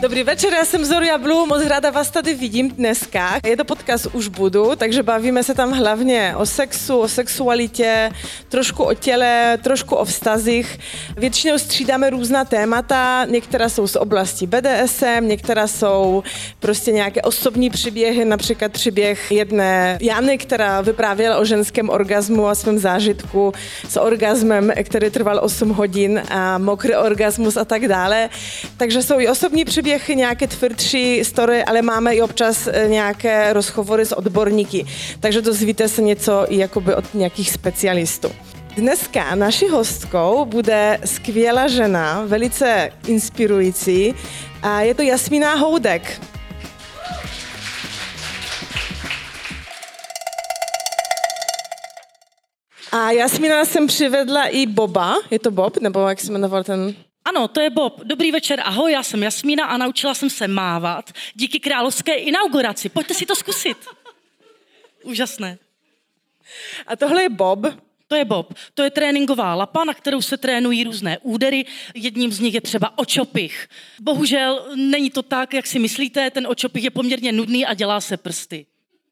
Dobrý večer, já jsem Zoria Blue, moc ráda vás tady vidím dneska. Je to podcast Už budu, takže bavíme se tam hlavně o sexu, o sexualitě, trošku o těle, trošku o vztazích. Většinou střídáme různá témata, některá jsou z oblasti BDSM, některá jsou prostě nějaké osobní příběhy, například příběh jedné Jany, která vyprávěla o ženském orgazmu a svém zážitku s orgazmem, který trval 8 hodin a mokrý orgasmus a tak dále. Takže jsou i osobní příběhy, příběhy, nějaké tvrdší story, ale máme i občas eh, nějaké rozhovory s odborníky. Takže dozvíte se něco jakoby od nějakých specialistů. Dneska naší hostkou bude skvělá žena, velice inspirující a je to Jasmína Houdek. A Jasmína jsem přivedla i Boba, je to Bob, nebo jak se jmenoval ten ano, to je Bob. Dobrý večer, ahoj, já jsem Jasmína a naučila jsem se mávat díky královské inauguraci. Pojďte si to zkusit. Úžasné. A tohle je Bob. To je Bob. To je tréninková lapa, na kterou se trénují různé údery. Jedním z nich je třeba očopich. Bohužel není to tak, jak si myslíte. Ten očopich je poměrně nudný a dělá se prsty.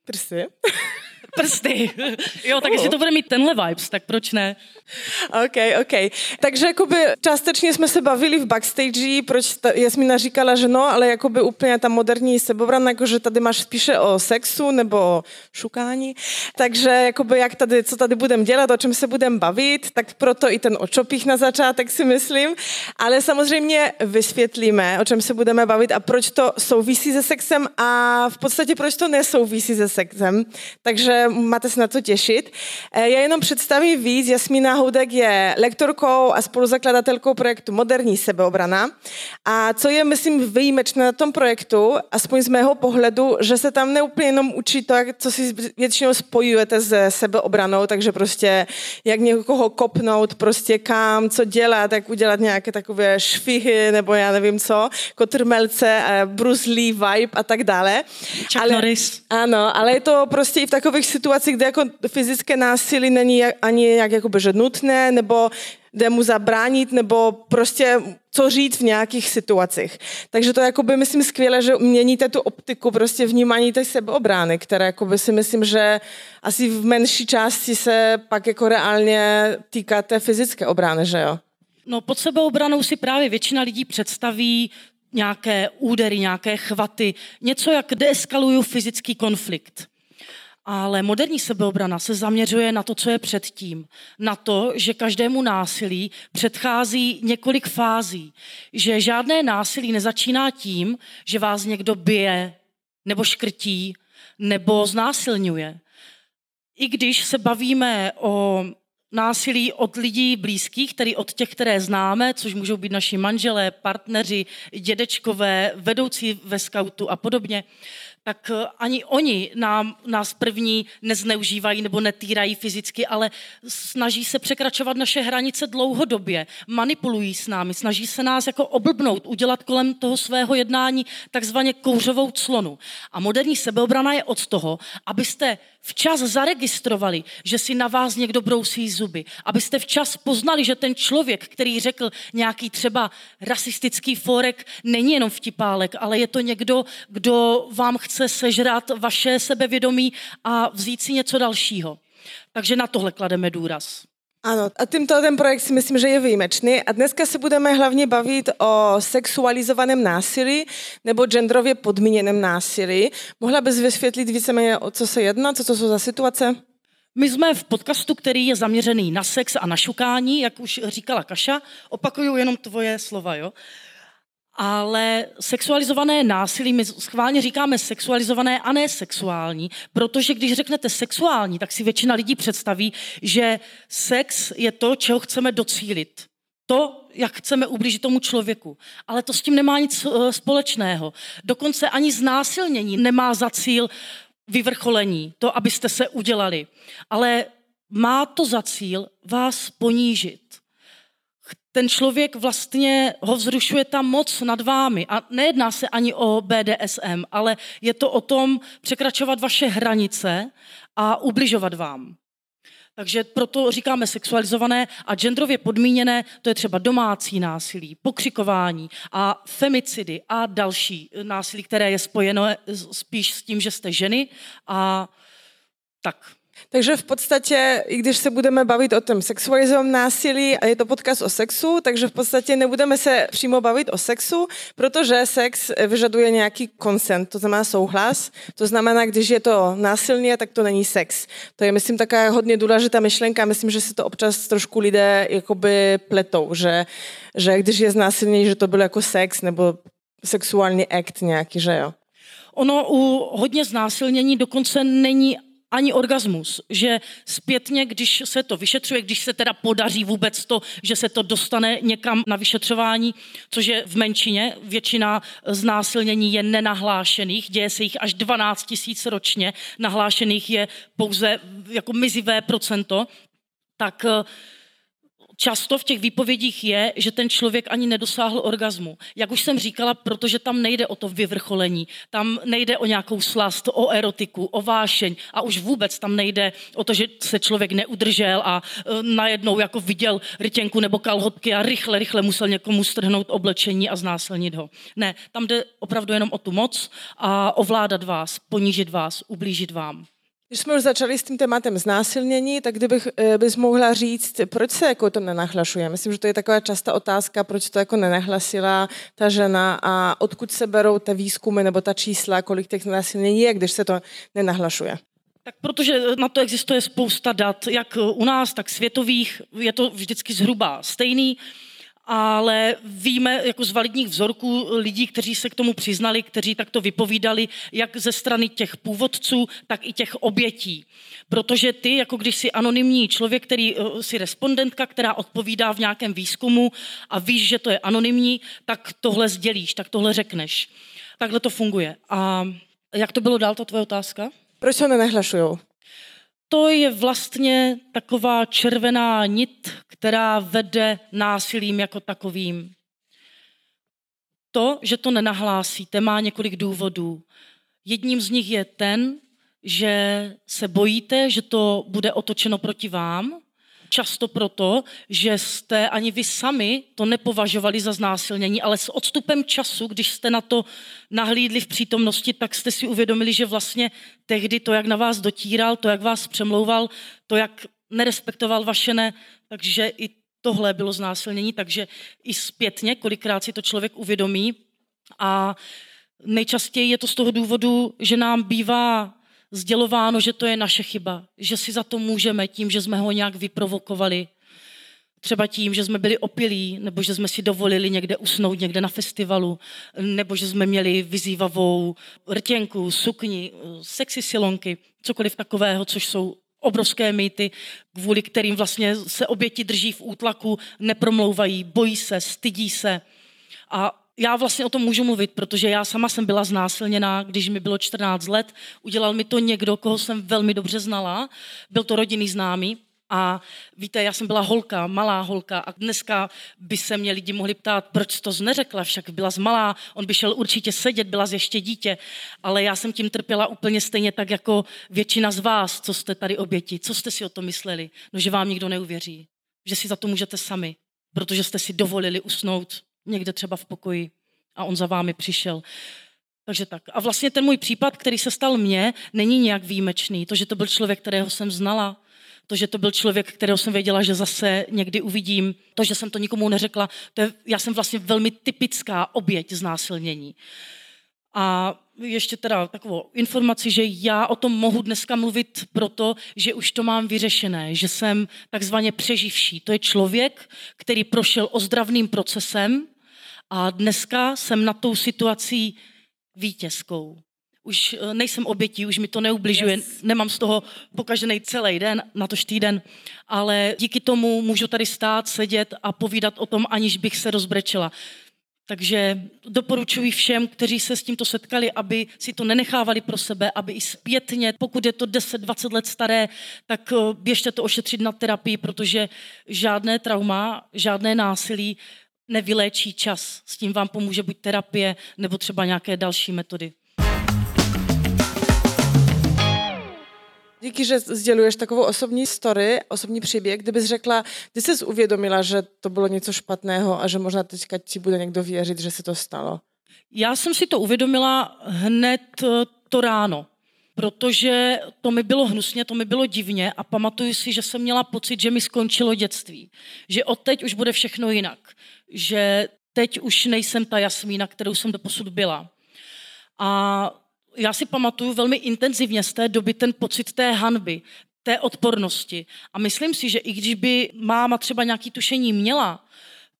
Prsty? Prsty. Jo, tak jestli to bude mít tenhle vibes, tak proč ne? OK, OK. Takže jakoby částečně jsme se bavili v backstage, proč ta, Jasmina říkala, že no, ale jakoby úplně ta moderní sebobrana, jakože tady máš spíše o sexu nebo o šukání. Takže jakoby jak tady, co tady budeme dělat, o čem se budeme bavit, tak proto i ten očopich na začátek si myslím. Ale samozřejmě vysvětlíme, o čem se budeme bavit a proč to souvisí se sexem a v podstatě proč to nesouvisí se sexem. Takže máte se na to těšit. Eh, já jenom představím víc. Jasmína Houdek je lektorkou a spoluzakladatelkou projektu Moderní sebeobrana. A co je, myslím, výjimečné na tom projektu, aspoň z mého pohledu, že se tam neúplně jenom učí to, co si většinou spojujete se sebeobranou, takže prostě jak někoho kopnout, prostě kam, co dělat, jak udělat nějaké takové švihy, nebo já nevím co, kotrmelce, eh, Bruce Lee vibe a tak dále. Chuck ale, Norris. Ano, ale je to prostě i v takových situaci, kde jako fyzické násilí není ani jak jakoby, že nutné, nebo jde mu zabránit, nebo prostě co říct v nějakých situacích. Takže to jakoby myslím skvěle, že měníte tu optiku prostě vnímání té sebeobrány, které jakoby si myslím, že asi v menší části se pak jako reálně týká té fyzické obrany, že jo? No pod sebeobranou si právě většina lidí představí nějaké údery, nějaké chvaty, něco, jak deeskaluju fyzický konflikt. Ale moderní sebeobrana se zaměřuje na to, co je předtím. Na to, že každému násilí předchází několik fází. Že žádné násilí nezačíná tím, že vás někdo bije, nebo škrtí, nebo znásilňuje. I když se bavíme o násilí od lidí blízkých, tedy od těch, které známe, což můžou být naši manželé, partneři, dědečkové, vedoucí ve skautu a podobně, tak eh, ani oni nám, nás první nezneužívají nebo netýrají fyzicky, ale snaží se překračovat naše hranice dlouhodobě, manipulují s námi, snaží se nás jako oblbnout, udělat kolem toho svého jednání takzvaně kouřovou clonu. A moderní sebeobrana je od toho, abyste včas zaregistrovali, že si na vás někdo brousí zuby, abyste včas poznali, že ten člověk, který řekl nějaký třeba rasistický forek, není jenom vtipálek, ale je to někdo, kdo vám chce sežrat vaše sebevědomí a vzít si něco dalšího. Takže na tohle klademe důraz. Ano, a tímto ten projekt si myslím, že je výjimečný. A dneska se budeme hlavně bavit o sexualizovaném násilí nebo genderově podmíněném násilí. Mohla bys vysvětlit víceméně, o co se jedná, co to jsou za situace? My jsme v podcastu, který je zaměřený na sex a na šukání, jak už říkala Kaša. Opakuju jenom tvoje slova, jo? Ale sexualizované násilí, my schválně říkáme sexualizované a ne sexuální, protože když řeknete sexuální, tak si většina lidí představí, že sex je to, čeho chceme docílit. To, jak chceme ublížit tomu člověku. Ale to s tím nemá nic eh, společného. Dokonce ani znásilnění nemá za cíl vyvrcholení, to, abyste se udělali. Ale má to za cíl vás ponížit ten člověk vlastně ho vzrušuje ta moc nad vámi. A nejedná se ani o BDSM, ale je to o tom překračovat vaše hranice a ubližovat vám. Takže proto říkáme sexualizované a genderově podmíněné, to je třeba domácí násilí, pokřikování a femicidy a další násilí, které je spojeno spíš s tím, že jste ženy a tak. Takže v podstatě, i když se budeme bavit o tom sexualizovaném násilí a je to podcast o sexu, takže v podstatě nebudeme se přímo bavit o sexu, protože sex vyžaduje nějaký konsent, to znamená souhlas. To znamená, když je to násilně, tak to není sex. To je, myslím, taková hodně důležitá myšlenka. Myslím, že si to občas trošku lidé jakoby pletou, že, že když je znásilnění, že to byl jako sex nebo sexuální akt nějaký, že jo. Ono u hodně znásilnění dokonce není ani orgasmus, že zpětně, když se to vyšetřuje, když se teda podaří vůbec to, že se to dostane někam na vyšetřování, což je v menšině, většina znásilnění je nenahlášených, děje se jich až 12 tisíc ročně, nahlášených je pouze jako mizivé procento, tak často v těch výpovědích je, že ten člověk ani nedosáhl orgazmu. Jak už jsem říkala, protože tam nejde o to vyvrcholení, tam nejde o nějakou slast, o erotiku, o vášeň a už vůbec tam nejde o to, že se člověk neudržel a uh, najednou jako viděl rytěnku nebo kalhotky a rychle, rychle musel někomu strhnout oblečení a znásilnit ho. Ne, tam jde opravdu jenom o tu moc a ovládat vás, ponížit vás, ublížit vám. Když jsme už začali s tím tématem znásilnění, tak kdybych eh, bys mohla říct, proč se jako to nenahlašuje? Myslím, že to je taková častá otázka, proč to jako nenahlasila ta žena a odkud se berou ty výzkumy nebo ta čísla, kolik těch znásilnění je, když se to nenahlašuje. Tak protože na to existuje spousta dat, jak u nás, tak světových, je to vždycky zhruba stejný ale víme jako z validních vzorků lidí, kteří se k tomu přiznali, kteří takto vypovídali, jak ze strany těch původců, tak i těch obětí. Protože ty, jako když jsi anonymní člověk, který eh, si respondentka, která odpovídá v nějakém výzkumu a víš, že to je anonymní, tak tohle sdělíš, tak tohle řekneš. Takhle to funguje. A jak to bylo dál, ta tvoje otázka? Proč se nenahlašují? To je vlastně taková červená nit, která vede násilím jako takovým. To, že to nenahlásíte, má několik důvodů. Jedním z nich je ten, že se bojíte, že to bude otočeno proti vám, Často proto, že jste ani vy sami to nepovažovali za znásilnění, ale s odstupem času, když jste na to nahlídli v přítomnosti, tak jste si uvědomili, že vlastně tehdy to, jak na vás dotíral, to, jak vás přemlouval, to, jak nerespektoval vaše ne, takže i tohle bylo znásilnění, takže i zpětně, kolikrát si to člověk uvědomí. A nejčastěji je to z toho důvodu, že nám bývá sdělováno, že to je naše chyba, že si za to můžeme tím, že jsme ho nějak vyprovokovali. Třeba tím, že jsme byli opilí, nebo že jsme si dovolili někde usnout někde na festivalu, nebo že jsme měli vyzývavou rtěnku, sukni, sexy silonky, cokoliv takového, což jsou obrovské mýty, kvůli kterým vlastně se oběti drží v útlaku, nepromlouvají, bojí se, stydí se. A já vlastně o tom můžu mluvit, protože já sama jsem byla znásilněná, když mi bylo 14 let. Udělal mi to někdo, koho jsem velmi dobře znala. Byl to rodinný známý. A víte, já jsem byla holka, malá holka a dneska by se mě lidi mohli ptát, proč to neřekla, však byla z malá, on by šel určitě sedět, byla z ještě dítě, ale já jsem tím trpěla úplně stejně tak jako většina z vás, co jste tady oběti. Co jste si o to mysleli? No, že vám nikdo neuvěří, že si za to můžete sami, protože jste si dovolili usnout někde třeba v pokoji a on za vámi přišel. Takže tak. A vlastně ten můj případ, který se stal mně, není nějak výjimečný. To, že to byl člověk, kterého jsem znala, to, že to byl člověk, kterého jsem věděla, že zase někdy uvidím, to, že jsem to nikomu neřekla, to je, já jsem vlastně velmi typická oběť znásilnění. A ještě teda takovou informaci, že já o tom mohu dneska mluvit proto, že už to mám vyřešené, že jsem takzvaně přeživší. To je člověk, který prošel ozdravným procesem a dneska jsem na tou situací vítězkou. Už eh, nejsem obětí, už mi to neubližuje, yes. nemám z toho pokažený celý den, na tož týden, ale díky tomu můžu tady stát, sedět a povídat o tom, aniž bych se rozbrečela. Takže doporučuji všem, kteří se s tímto setkali, aby si to nenechávali pro sebe, aby i zpětně, pokud je to 10-20 let staré, tak eh, běžte to ošetřit na terapii, protože žádné trauma, žádné násilí nevyléčí čas. S tím vám pomůže buď terapie, nebo třeba nějaké další metody. Díky, že sděluješ takovou osobní story, osobní příběh. Kdybys řekla, ty jsi uvědomila, že to bylo něco špatného a že možná teďka ti bude někdo věřit, že se to stalo? Já jsem si to uvědomila hned eh, to ráno, protože to mi bylo hnusně, to mi bylo divně a pamatuju si, že jsem měla pocit, že mi skončilo dětství. Že od teď už bude všechno jinak. Že teď už nejsem ta Jasmína, kterou jsem doposud byla. A já si pamatuju velmi intenzivně z té doby ten pocit té hanby, té odpornosti. A myslím si, že i když by máma třeba nějaký tušení měla,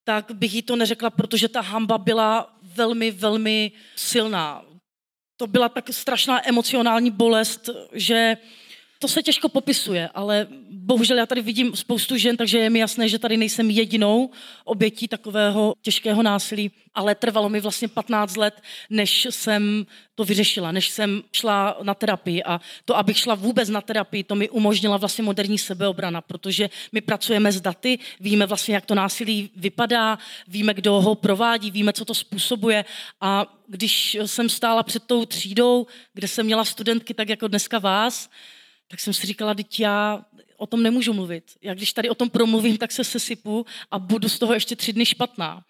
tak bych jí to neřekla, protože ta hamba byla velmi, velmi silná. To byla tak strašná emocionální bolest, že to se těžko popisuje, ale bohužel já tady vidím spoustu žen, takže je mi jasné, že tady nejsem jedinou obětí takového těžkého násilí, ale trvalo mi vlastně 15 let, než jsem to vyřešila, než jsem šla na terapii. A to, abych šla vůbec na terapii, to mi umožnila vlastně moderní sebeobrana, protože my pracujeme s daty, víme vlastně, jak to násilí vypadá, víme, kdo ho provádí, víme, co to způsobuje. A když jsem stála před tou třídou, kde jsem měla studentky tak jako dneska vás, tak jsem si říkala, teď já o tom nemůžu mluvit. Já když tady o tom promluvím, tak se sesypu a budu z toho ještě tři dny špatná.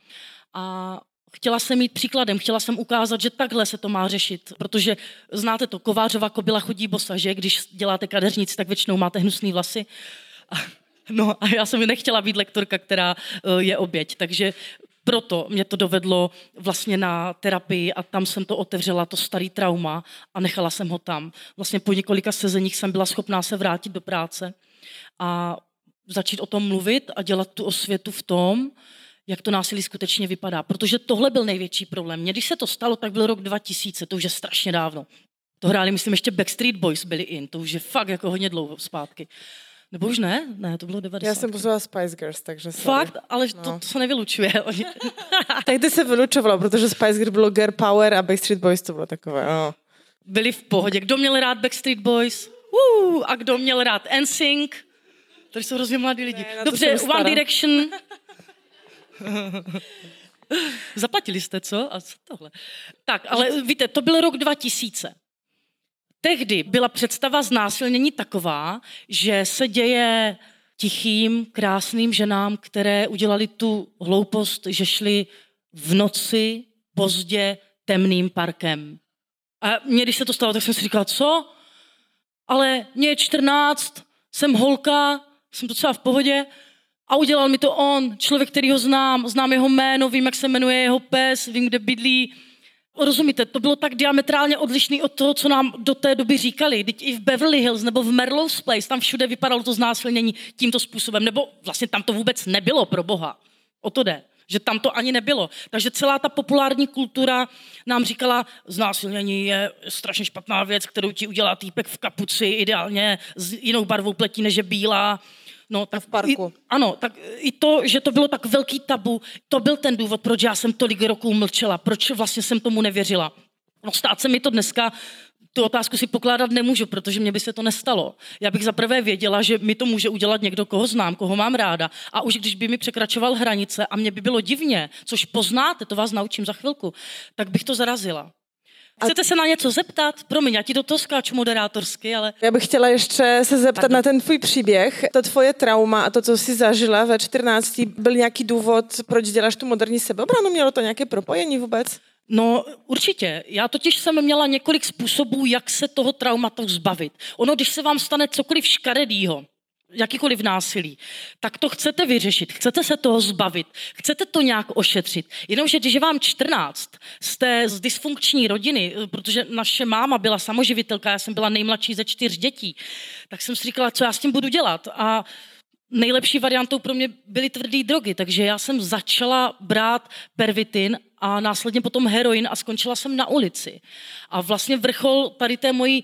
A chtěla jsem mít příkladem, chtěla jsem ukázat, že takhle se to má řešit, protože znáte to, kovářová kobila chodí bosa, že? Když děláte kadeřnici, tak většinou máte hnusné vlasy. No a já jsem nechtěla být lektorka, která eh, je oběť, takže proto mě to dovedlo vlastně na terapii a tam jsem to otevřela, to starý trauma a nechala jsem ho tam. Vlastně po několika sezeních jsem byla schopná se vrátit do práce a začít o tom mluvit a dělat tu osvětu v tom, jak to násilí skutečně vypadá. Protože tohle byl největší problém. Mně, když se to stalo, tak byl rok 2000, to už je strašně dávno. To hráli, myslím, ještě Backstreet Boys byli in, to už je fakt jako hodně dlouho zpátky. Nebo už ne? Ne, to bylo 90. Já jsem poslouchala Spice Girls, takže sorry. Fakt? Ale no. to, to se nevylučuje. Tehdy se vylučovalo, protože Spice Girls bylo Girl Power a Backstreet Boys to bylo takové, no. Byli v pohodě. Kdo měl rád Backstreet Boys? Uh, a kdo měl rád NSYNC? To jsou hrozně mladí lidi. Ne, Dobře, One Direction. Zaplatili jste, co? A co tohle? Tak, ale víte, to byl rok 2000. Tehdy byla představa znásilnění taková, že se děje tichým, krásným ženám, které udělali tu hloupost, že šli v noci pozdě temným parkem. A mě, když se to stalo, tak jsem si říkala, co? Ale mě je 14, jsem holka, jsem docela v pohodě a udělal mi to on, člověk, který ho znám, znám jeho jméno, vím, jak se jmenuje jeho pes, vím, kde bydlí, Rozumíte, to bylo tak diametrálně odlišné od toho, co nám do té doby říkali. Teď i v Beverly Hills nebo v Merlow's Place, tam všude vypadalo to znásilnění tímto způsobem. Nebo vlastně tam to vůbec nebylo pro Boha. O to jde že tam to ani nebylo. Takže celá ta populární kultura nám říkala, znásilnění je strašně špatná věc, kterou ti udělá týpek v kapuci, ideálně s jinou barvou pletí než je bílá. No, tak v parku. I, ano, tak i to, že to bylo tak velký tabu, to byl ten důvod, proč já jsem tolik roků mlčela, proč vlastně jsem tomu nevěřila. No stát se mi to dneska, tu otázku si pokládat nemůžu, protože mě by se to nestalo. Já bych zaprvé věděla, že mi to může udělat někdo, koho znám, koho mám ráda. A už když by mi překračoval hranice a mě by bylo divně, což poznáte, to vás naučím za chvilku, tak bych to zarazila. Chcete se na něco zeptat? Promiň, já ti do toho skáču moderátorsky, ale... Já bych chtěla ještě se zeptat Pardon. na ten tvůj příběh. To tvoje trauma a to, co jsi zažila ve 14, byl nějaký důvod, proč děláš tu moderní sebeobranu? Mělo to nějaké propojení vůbec? No určitě. Já totiž jsem měla několik způsobů, jak se toho traumatu zbavit. Ono, když se vám stane cokoliv škaredýho, jakýkoliv násilí, tak to chcete vyřešit, chcete se toho zbavit, chcete to nějak ošetřit. Jenomže když je vám 14, jste z dysfunkční rodiny, protože naše máma byla samoživitelka, já jsem byla nejmladší ze čtyř dětí, tak jsem si říkala, co já s tím budu dělat. A nejlepší variantou pro mě byly tvrdé drogy, takže já jsem začala brát pervitin a následně potom heroin a skončila jsem na ulici. A vlastně vrchol tady té mojí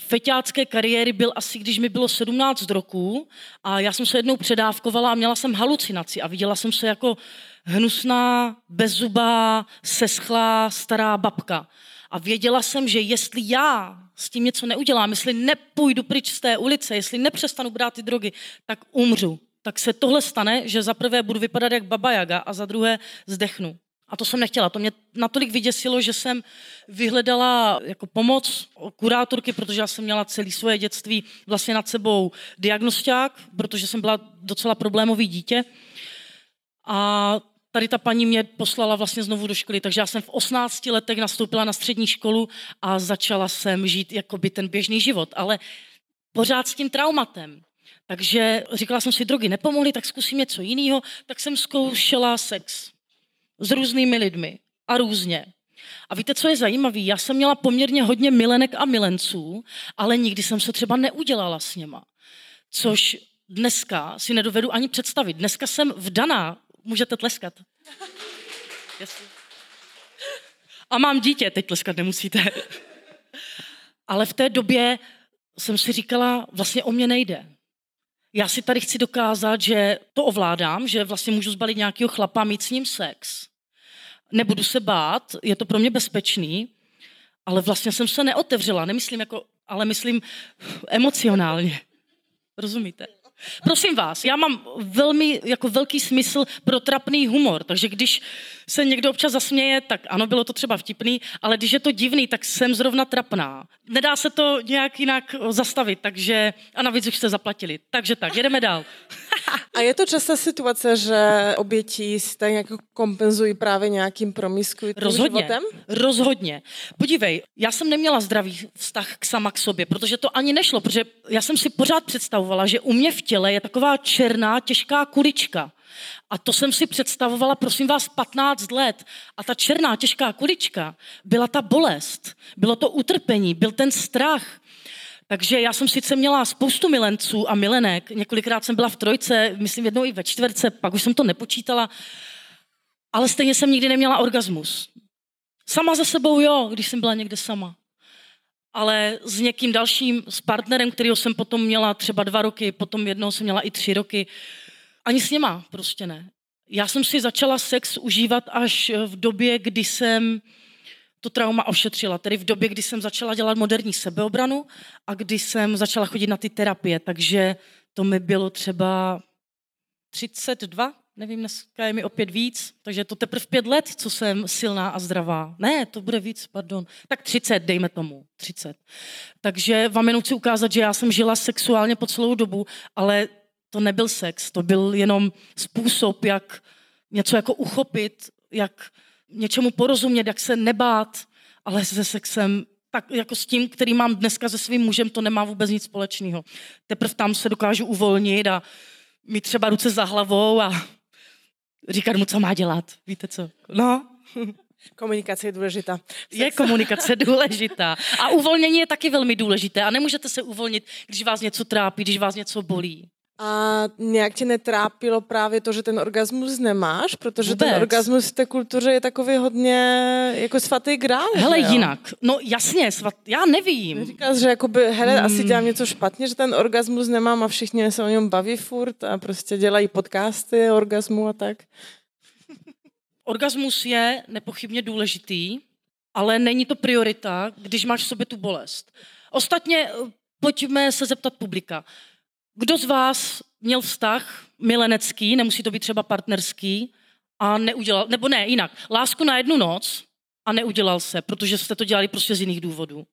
feťácké kariéry byl asi, když mi bylo 17 roků a já jsem se jednou předávkovala a měla jsem halucinaci a viděla jsem se jako hnusná, bezzubá, seschlá, stará babka. A věděla jsem, že jestli já s tím něco neudělám, jestli nepůjdu pryč z té ulice, jestli nepřestanu brát ty drogy, tak umřu. Tak se tohle stane, že za prvé budu vypadat jak baba Jaga a za druhé zdechnu. A to jsem nechtěla. To mě natolik vyděsilo, že jsem vyhledala jako pomoc kurátorky, protože já jsem měla celé svoje dětství vlastně nad sebou diagnosták, protože jsem byla docela problémový dítě. A tady ta paní mě poslala vlastně znovu do školy, takže já jsem v 18 letech nastoupila na střední školu a začala jsem žít jakoby ten běžný život, ale pořád s tím traumatem. Takže říkala jsem si, drogy nepomohly, tak zkusím něco jiného, tak jsem zkoušela sex s různými lidmi a různě. A víte, co je zajímavé? Já jsem měla poměrně hodně milenek a milenců, ale nikdy jsem se třeba neudělala s něma. Což dneska si nedovedu ani představit. Dneska jsem vdaná. Můžete tleskat. A mám dítě, teď tleskat nemusíte. Ale v té době jsem si říkala, vlastně o mě nejde. Já si tady chci dokázat, že to ovládám, že vlastně můžu zbalit nějakého chlapa, mít s ním sex. Nebudu se bát, je to pro mě bezpečný, ale vlastně jsem se neotevřela, nemyslím jako, ale myslím emocionálně. Rozumíte? Prosím vás, já mám velmi jako velký smysl pro trapný humor, takže když se někdo občas zasměje, tak ano, bylo to třeba vtipný, ale když je to divný, tak jsem zrovna trapná. Nedá se to nějak jinak zastavit, takže a navíc už jste zaplatili. Takže tak, jedeme dál. A je to častá situace, že oběti si tak nějak kompenzují právě nějakým promiskuitním Rozhodně, životem? rozhodně. Podívej, já jsem neměla zdravý vztah k sama k sobě, protože to ani nešlo, protože já jsem si pořád představovala, že u mě v těle je taková černá, těžká kulička. A to jsem si představovala, prosím vás, 15 let. A ta černá, těžká kulička byla ta bolest, bylo to utrpení, byl ten strach. Takže já jsem sice měla spoustu milenců a milenek, několikrát jsem byla v trojce, myslím jednou i ve čtverce, pak už jsem to nepočítala, ale stejně jsem nikdy neměla orgasmus. Sama za sebou jo, když jsem byla někde sama. Ale s někým dalším, s partnerem, kterého jsem potom měla třeba dva roky, potom jednou jsem měla i tři roky, ani s něma prostě ne. Já jsem si začala sex užívat až v době, kdy jsem to trauma ošetřila, tedy v době, kdy jsem začala dělat moderní sebeobranu a kdy jsem začala chodit na ty terapie, takže to mi bylo třeba 32, nevím, dneska je mi opět víc, takže to teprve pět let, co jsem silná a zdravá. Ne, to bude víc, pardon. Tak 30, dejme tomu, 30. Takže vám jenom chci ukázat, že já jsem žila sexuálně po celou dobu, ale to nebyl sex, to byl jenom způsob, jak něco jako uchopit, jak něčemu porozumět, jak se nebát, ale se sexem tak jako s tím, který mám dneska se svým mužem, to nemá vůbec nic společného. Teprve tam se dokážu uvolnit a mít třeba ruce za hlavou a říkat mu, co má dělat. Víte co? No. Komunikace je důležitá. Je komunikace důležitá. A uvolnění je taky velmi důležité. A nemůžete se uvolnit, když vás něco trápí, když vás něco bolí. A nějak tě netrápilo právě to, že ten orgasmus nemáš? Protože Vůbec. ten orgasmus v té kultuře je takový hodně jako svatý grál. Hele, že jo? jinak. No jasně, svat, já nevím. Říkáš, že jakoby, hele, Hmm. asi dělám něco špatně, že ten orgasmus nemám a všichni se o něm baví furt a prostě dělají podcasty o orgasmu a tak. Orgasmus je nepochybně důležitý, ale není to priorita, když máš v sobě tu bolest. Ostatně eh, pojďme se zeptat publika. Kdo z vás měl vztah milenecký, nemusí to být třeba partnerský, a neudělal, nebo ne, jinak, lásku na jednu noc a neudělal se, protože jste to dělali prostě z jiných důvodů.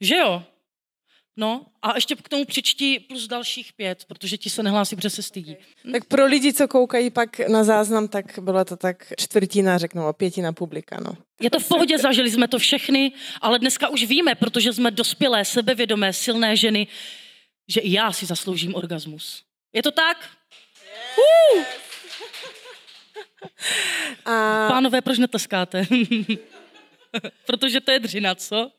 Že jo? No a ještě k tomu přičti plus dalších pět, protože ti se nehlásí, protože se stydí. Tak pro lidi, co koukají pak na záznam, tak byla to tak čtvrtina, řeknu, a pětina publika, no. Je to v pohodě, zažili jsme to všechny, ale dneska už víme, protože jsme dospělé, sebevědomé, silné ženy, že i já si zasloužím orgasmus. Je to tak? Uh! A Pánové, proč netleskáte? protože to je dřina, co?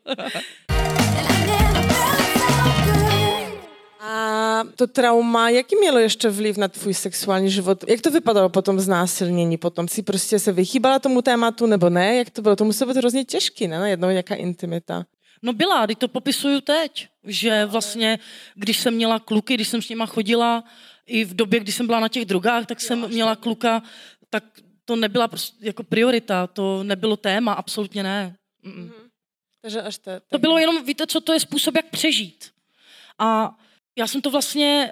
A to trauma, jaký mělo ještě vliv na tvůj sexuální život? Jak to vypadalo po tom znásilnění? Potom si prostě se vychýbala tomu tématu, nebo ne? Jak to bylo? To muselo být hrozně těžký, ne? Najednou nějaká intimita. No byla, teď to popisuju teď, že vlastně, když jsem měla kluky, když jsem s nima chodila, i v době, kdy jsem byla na těch drogách, tak jsem měla kluka, tak to nebyla prostě jako priorita, to nebylo téma, absolutně ne. Mm-mm. Takže až to... To bylo jenom, víte co, to je způsob, jak přežít. A já jsem to vlastně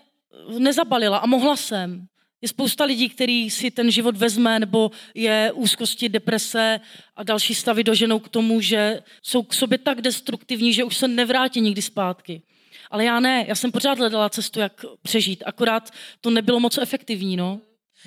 nezabalila a mohla jsem. Je spousta lidí, kteří si ten život vezme, nebo je úzkosti, deprese a další stavy doženou k tomu, že jsou k sobě tak destruktivní, že už se nevrátí nikdy zpátky. Ale já ne, já jsem pořád hledala cestu, jak přežít, akorát to nebylo moc efektivní, no.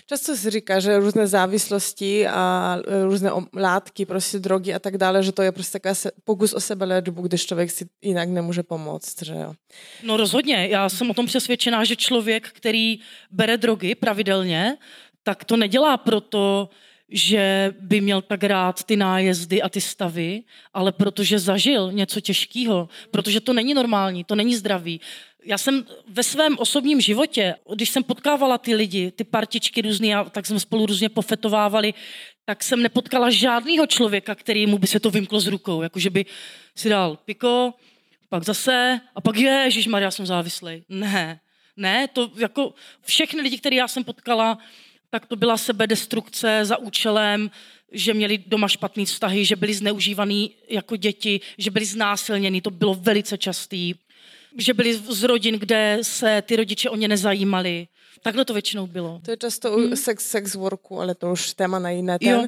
Často se říká, že různé závislosti a e, různé látky, prostě drogy a tak dále, že to je prostě takový pokus o sebeléčbu, když člověk si jinak nemůže pomoct, že jo? No rozhodně, já jsem o tom přesvědčená, že člověk, který bere drogy pravidelně, tak to nedělá proto, že by měl tak rád ty nájezdy a ty stavy, ale protože zažil něco těžkého, protože to není normální, to není zdravý já jsem ve svém osobním životě, když jsem potkávala ty lidi, ty partičky různý, a tak jsme spolu různě pofetovávali, tak jsem nepotkala žádného člověka, který mu by se to vymklo z rukou. Jakože by si dal piko, pak zase, a pak je, Maria, jsem závislý. Ne, ne, to jako všechny lidi, které já jsem potkala, tak to byla sebedestrukce za účelem, že měli doma špatný vztahy, že byli zneužívaný jako děti, že byli znásilněni, to bylo velice častý že byli z rodin, kde se ty rodiče o ně nezajímali. Takhle to většinou bylo. To je často u hmm. sex, sex worku, ale to už téma na jiné ten. Jo.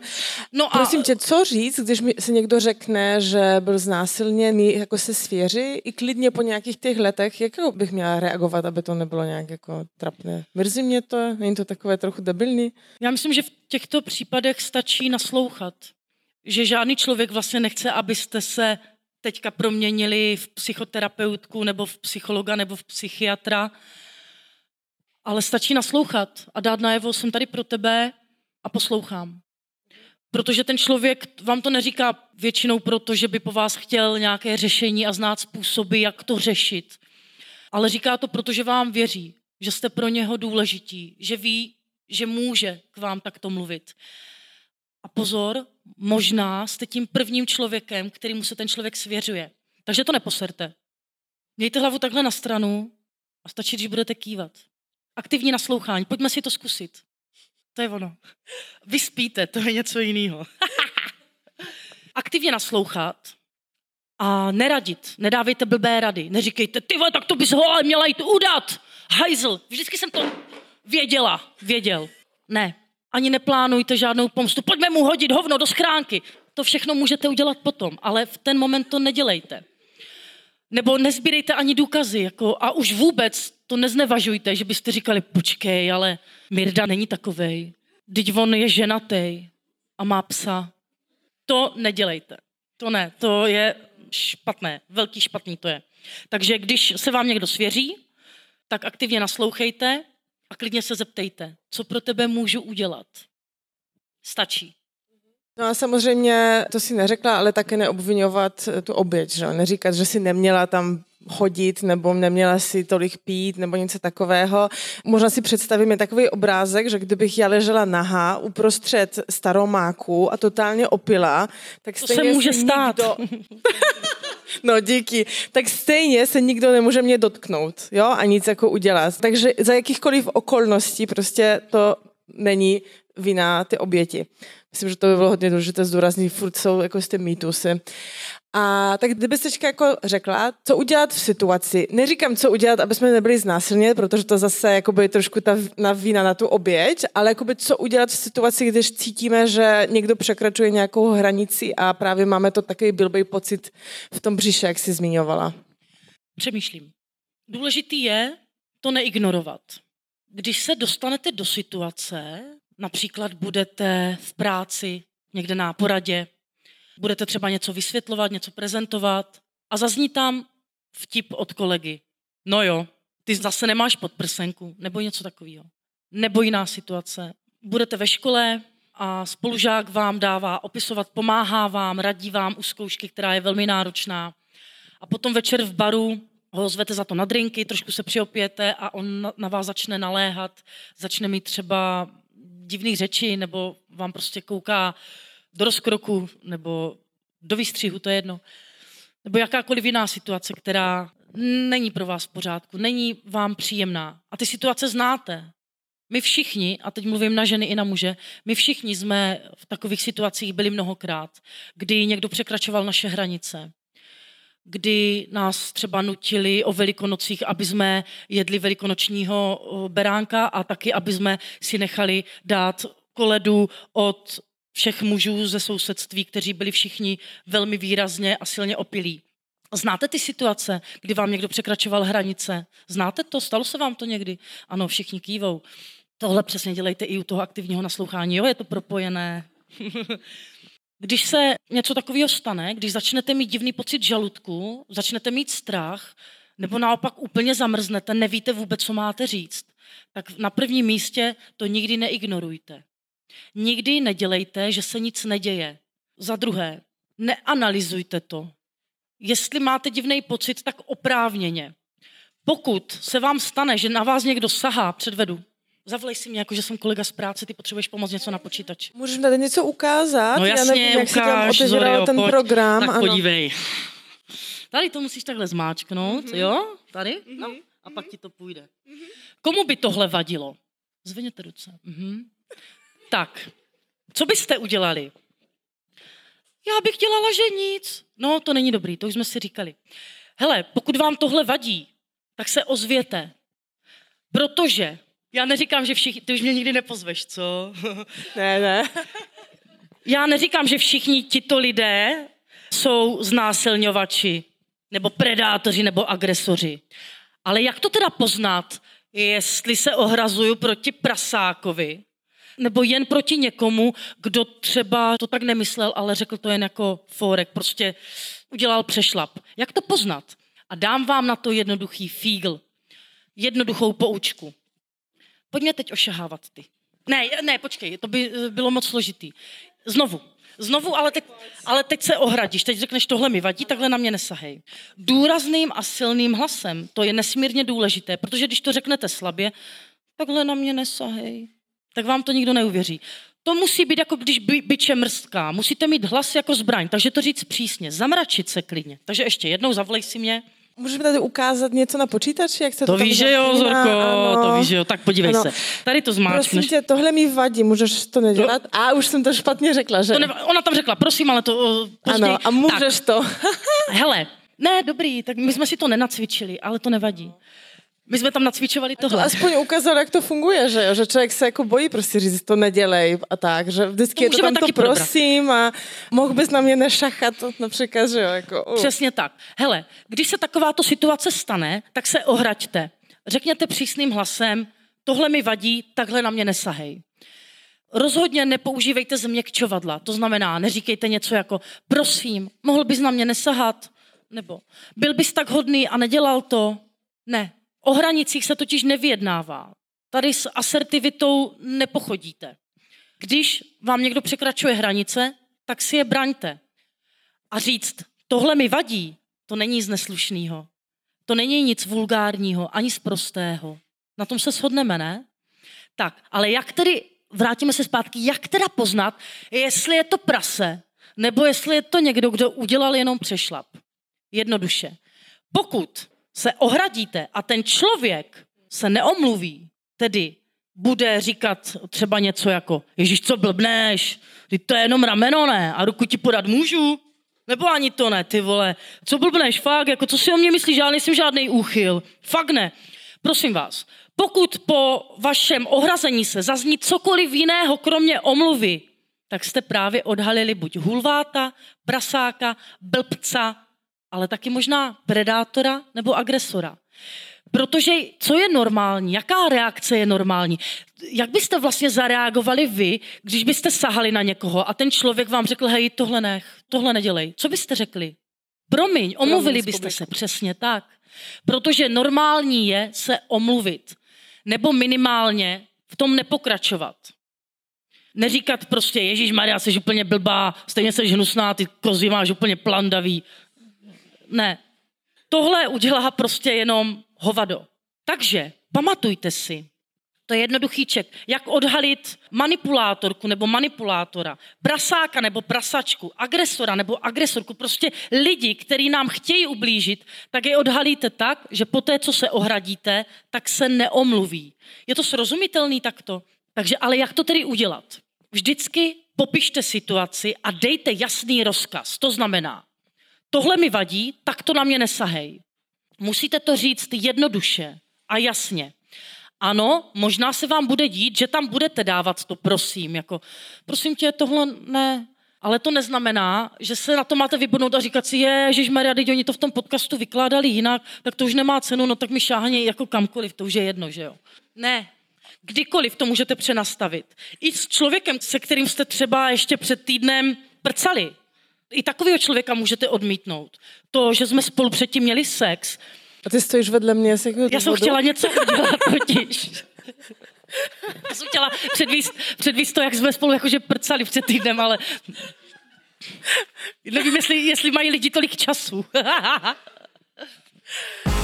No a... Prosím tě, co říct, když mi se někdo řekne, že byl znásilněný, jako se svěří, i klidně po nějakých těch letech, jak bych měla reagovat, aby to nebylo nějak jako trapné? Mrzí mě to? Není to takové trochu debilní? Já myslím, že v těchto případech stačí naslouchat. Že žádný člověk vlastně nechce, abyste se teďka proměnili v psychoterapeutku nebo v psychologa nebo v psychiatra, ale stačí naslouchat a dát najevo, jsem tady pro tebe a poslouchám. Protože ten člověk vám to neříká většinou proto, že by po vás chtěl nějaké řešení a znát způsoby, jak to řešit. Ale říká to proto, že vám věří, že jste pro něho důležití, že ví, že může k vám takto mluvit. A pozor, možná jste tím prvním člověkem, kterýmu se ten člověk svěřuje. Takže to neposerte. Mějte hlavu takhle na stranu a stačí, když budete kývat. Aktivní naslouchání, pojďme si to zkusit. To je ono. Vy spíte, to je něco jiného. Aktivně naslouchat a neradit. Nedávejte blbé rady. Neříkejte, ty vole, tak to bys ho ale měla jít udat. Hajzl. Vždycky jsem to věděla. Věděl. Ne ani neplánujte žádnou pomstu. Pojďme mu hodit hovno do schránky. To všechno můžete udělat potom, ale v ten moment to nedělejte. Nebo nezbírejte ani důkazy. Jako, a už vůbec to neznevažujte, že byste říkali, počkej, ale Mirda není takovej. Teď on je ženatý a má psa. To nedělejte. To ne, to je špatné, velký špatný to je. Takže když se vám někdo svěří, tak aktivně naslouchejte a klidně se zeptejte, co pro tebe můžu udělat. Stačí. No a samozřejmě, to si neřekla, ale také neobvinovat tu oběť, že? neříkat, že si neměla tam chodit nebo neměla si tolik pít nebo něco takového. Možná si představíme takový obrázek, že kdybych já ležela nahá uprostřed staromáku a totálně opila, tak to se může stát. Nikdo... No díky. Tak stejně se nikdo nemůže mě dotknout, jo, a nic jako udělat. Takže za jakýchkoliv okolností prostě to není vina ty oběti. Myslím, že to by bylo hodně důležité zdůraznit, furt jsou jako ty mýtusy. A tak kdyby se jako řekla, co udělat v situaci. Neříkám, co udělat, aby jsme nebyli znásilněni, protože to zase jakoby trošku ta na vína na tu oběť, ale jakoby co udělat v situaci, když cítíme, že někdo překračuje nějakou hranici a právě máme to takový blbý pocit v tom břiše, jak jsi zmiňovala. Přemýšlím. Důležitý je to neignorovat. Když se dostanete do situace, například budete v práci, někde na poradě, budete třeba něco vysvětlovat, něco prezentovat a zazní tam vtip od kolegy. No jo, ty zase nemáš podprsenku, nebo něco takového. Nebo jiná situace. Budete ve škole a spolužák vám dává opisovat, pomáhá vám, radí vám u zkoušky, která je velmi náročná. A potom večer v baru ho zvete za to na drinky, trošku se přiopěte a on na vás začne naléhat, začne mít třeba divných řeči, nebo vám prostě kouká do rozkroku nebo do výstřihu, to je jedno. Nebo jakákoliv jiná situace, která není pro vás v pořádku, není vám příjemná. A ty situace znáte. My všichni, a teď mluvím na ženy i na muže, my všichni jsme v takových situacích byli mnohokrát, kdy někdo překračoval naše hranice, kdy nás třeba nutili o velikonocích, aby jsme jedli velikonočního beránka a taky, aby jsme si nechali dát koledu od všech mužů ze sousedství, kteří byli všichni velmi výrazně a silně opilí. Znáte ty situace, kdy vám někdo překračoval hranice? Znáte to? Stalo se vám to někdy? Ano, všichni kývou. Tohle přesně dělejte i u toho aktivního naslouchání. Jo, je to propojené. Když se něco takového stane, když začnete mít divný pocit žaludku, začnete mít strach, nebo naopak úplně zamrznete, nevíte vůbec, co máte říct, tak na prvním místě to nikdy neignorujte. Nikdy nedělejte, že se nic neděje. Za druhé, neanalyzujte to. Jestli máte divný pocit, tak oprávněně. Pokud se vám stane, že na vás někdo sahá, předvedu, Zavolej si mě, jako že jsem kolega z práce, ty potřebuješ pomoct něco na počítači. Můžeš tady něco ukázat? No jasně, Já nevím, jak ukáž, si Zorio, ten pojď, program. Tak ano. podívej. Tady to musíš takhle zmáčknout, mm-hmm. jo? Tady? Mm-hmm. No, a pak ti to půjde. Mm-hmm. Komu by tohle vadilo? Zvedněte ruce. Mm-hmm. Tak, co byste udělali? Já bych dělala, že nic. No, to není dobrý, to už jsme si říkali. Hele, pokud vám tohle vadí, tak se ozvěte. Protože já neříkám, že všichni, ty už mě nikdy nepozveš, co? ne, ne. Já neříkám, že všichni tito lidé jsou znásilňovači, nebo predátoři, nebo agresoři. Ale jak to teda poznat, jestli se ohrazuju proti prasákovi, nebo jen proti někomu, kdo třeba to tak nemyslel, ale řekl to jen jako forek, prostě udělal přešlap. Jak to poznat? A dám vám na to jednoduchý fígl, jednoduchou poučku. Pojďme teď ošahávat ty. Ne, ne, počkej, to by eh, bylo moc složitý. Znovu. Znovu, ale teď, ale teď se ohradíš, teď řekneš, tohle mi vadí, takhle na mě nesahej. Důrazným a silným hlasem, to je nesmírně důležité, protože když to řeknete slabě, takhle na mě nesahej, tak vám to nikdo neuvěří. To musí být jako když by, byče mrzká. Musíte mít hlas jako zbraň, takže to říct přísně, zamračit se klidně. Takže ještě jednou zavolej si mě, Můžeme tady ukázat něco na počítači, jak se to to víš, že jo, Zorko, ano. to víš, že jo, tak podívej ano. se. Tady to zmáčkneš. Prosím tě, tohle mi vadí, můžeš to nedělat? To... A už jsem to špatně řekla, že? To neva... Ona tam řekla, prosím, ale to uh, později. Ano, a můžeš tak. to. Hele, ne, dobrý, tak my jsme si to nenacvičili, ale to nevadí. My jsme tam nacvičovali tohle. To aspoň ukázal, jak to funguje, že? Že člověk se jako bojí prostě říct, to nedělej a tak, že vždycky to je to tam to prosím probrat. a mohl bys na mě nešachat například, že jo? Jako, uh. Přesně tak. Hele, když se takováto situace stane, tak se ohraďte. Řekněte přísným hlasem, tohle mi vadí, takhle na mě nesahej. Rozhodně nepoužívejte změkčovadla, to znamená, neříkejte něco jako, prosím, mohl bys na mě nesahat, nebo byl bys tak hodný a nedělal to. Ne, O hranicích se totiž nevyjednává. Tady s asertivitou nepochodíte. Když vám někdo překračuje hranice, tak si je braňte. A říct, tohle mi vadí, to není nic neslušného. To není nic vulgárního, ani prostého. Na tom se shodneme, ne? Tak, ale jak tedy, vrátíme se zpátky, jak teda poznat, jestli je to prase, nebo jestli je to někdo, kdo udělal jenom přešlap? Jednoduše. Pokud se ohradíte a ten člověk se neomluví, tedy bude říkat třeba něco jako, Ježíš, co blbneš, ty to je jenom rameno, ne? A ruku ti podat můžu? Nebo ani to ne, ty vole. Co blbneš, fakt, jako co si o mě myslíš, já nejsem žádný úchyl. Fakt ne. Prosím vás, pokud po vašem ohrazení se zazní cokoliv jiného, kromě omluvy, tak jste právě odhalili buď hulváta, prasáka, blbca ale taky možná predátora nebo agresora. Protože co je normální? Jaká reakce je normální? Jak byste vlastně zareagovali vy, když byste sahali na někoho a ten člověk vám řekl, hej, tohle nech, tohle nedělej. Co byste řekli? Promiň, omluvili byste se, přesně tak. Protože normální je se omluvit. Nebo minimálně v tom nepokračovat. Neříkat prostě, Ježíš Maria, jsi úplně blbá, stejně jsi hnusná, ty kozy máš úplně plandavý ne. Tohle udělá prostě jenom hovado. Takže pamatujte si, to je jednoduchý ček. Jak odhalit manipulátorku nebo manipulátora, prasáka nebo prasačku, agresora nebo agresorku, prostě lidi, kteří nám chtějí ublížit, tak je odhalíte tak, že po té, co se ohradíte, tak se neomluví. Je to srozumitelný takto? Takže ale jak to tedy udělat? Vždycky popište situaci a dejte jasný rozkaz. To znamená, tohle mi vadí, tak to na mě nesahej. Musíte to říct jednoduše a jasně. Ano, možná se vám bude dít, že tam budete dávat to prosím, jako prosím tě, tohle ne, ale to neznamená, že se na to máte vybodnout a říkat si, je, že Maria, teď oni to v tom podcastu vykládali jinak, tak to už nemá cenu, no tak mi šáhně jako kamkoliv, to už je jedno, že jo. Ne, kdykoliv to můžete přenastavit. I s člověkem, se kterým jste třeba ještě před týdnem prcali. I takového člověka můžete odmítnout. To, že jsme spolu předtím měli sex. A ty stojíš vedle mě. Já jsem chtěla něco udělat totiž. Já jsem chtěla předvíst, předvíst to, jak jsme spolu jakože prcali před týdnem, ale nevím, jestli, jestli mají lidi tolik času.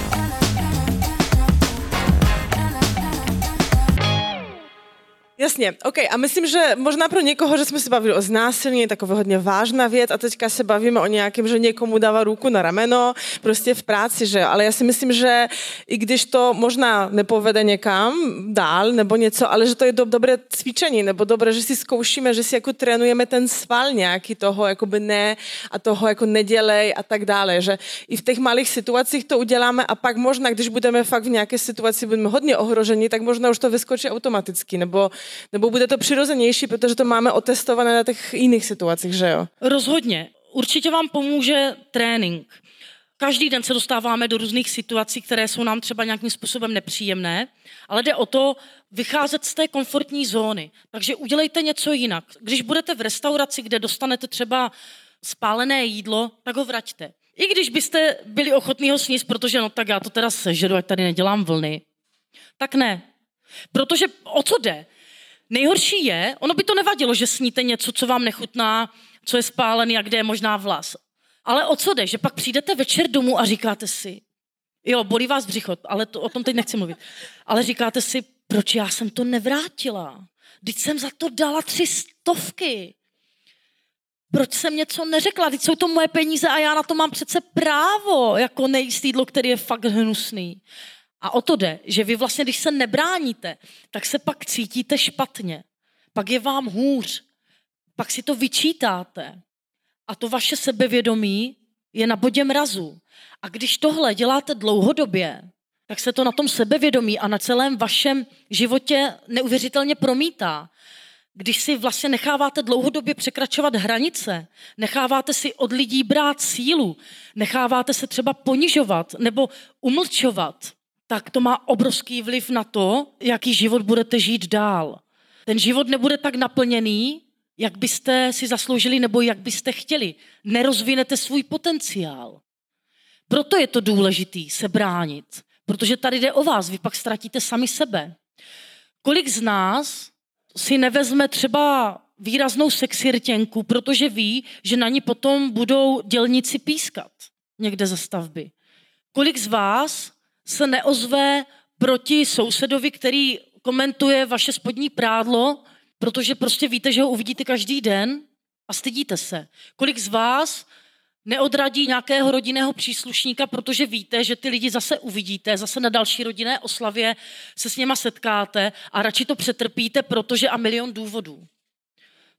Jasně, OK. A myslím, že možná pro někoho, že jsme se bavili o znásilnění, taková hodně vážná věc a teďka se bavíme o nějakém, že někomu dává ruku na rameno, prostě v práci, že Ale já si myslím, že i když to možná nepovede někam dál nebo něco, ale že to je do, dobré cvičení, nebo dobré, že si zkoušíme, že si jako trénujeme ten sval nějaký toho, jakoby ne a toho jako nedělej a tak dále, že i v těch malých situacích to uděláme a pak možná, když budeme fakt v nějaké situaci, budeme hodně ohroženi, tak možná už to vyskočí automaticky, nebo nebo bude to přirozenější, protože to máme otestované na těch jiných situacích, že jo? Rozhodně. Určitě vám pomůže trénink. Každý den se dostáváme do různých situací, které jsou nám třeba nějakým způsobem nepříjemné, ale jde o to vycházet z té komfortní zóny. Takže udělejte něco jinak. Když budete v restauraci, kde dostanete třeba spálené jídlo, tak ho vraťte. I když byste byli ochotní ho sníst, protože no tak já to teda sežeru, ať tady nedělám vlny, tak ne. Protože o co jde? Nejhorší je, ono by to nevadilo, že sníte něco, co vám nechutná, co je spálený a kde je možná vlas. Ale o co jde, že pak přijdete večer domů a říkáte si, jo, bolí vás břicho, ale to, o tom teď nechci mluvit, ale říkáte si, proč já jsem to nevrátila? Teď jsem za to dala tři stovky. Proč jsem něco neřekla? Teď jsou to moje peníze a já na to mám přece právo, jako nejíst jídlo, který je fakt hnusný. A o to jde, že vy vlastně, když se nebráníte, tak se pak cítíte špatně. Pak je vám hůř. Pak si to vyčítáte. A to vaše sebevědomí je na bodě mrazu. A když tohle děláte dlouhodobě, tak se to na tom sebevědomí a na celém vašem životě neuvěřitelně promítá. Když si vlastně necháváte dlouhodobě překračovat hranice, necháváte si od lidí brát sílu, necháváte se třeba ponižovat nebo umlčovat, tak to má obrovský vliv na to, jaký život budete žít dál. Ten život nebude tak naplněný, jak byste si zasloužili nebo jak byste chtěli. Nerozvinete svůj potenciál. Proto je to důležitý se bránit, protože tady jde o vás, vy pak ztratíte sami sebe. Kolik z nás si nevezme třeba výraznou sexirtěnku, protože ví, že na ní potom budou dělníci pískat někde ze stavby. Kolik z vás se neozve proti sousedovi, který komentuje vaše spodní prádlo, protože prostě víte, že ho uvidíte každý den a stydíte se. Kolik z vás neodradí nějakého rodinného příslušníka, protože víte, že ty lidi zase uvidíte, zase na další rodinné oslavě se s něma setkáte a radši to přetrpíte, protože a milion důvodů.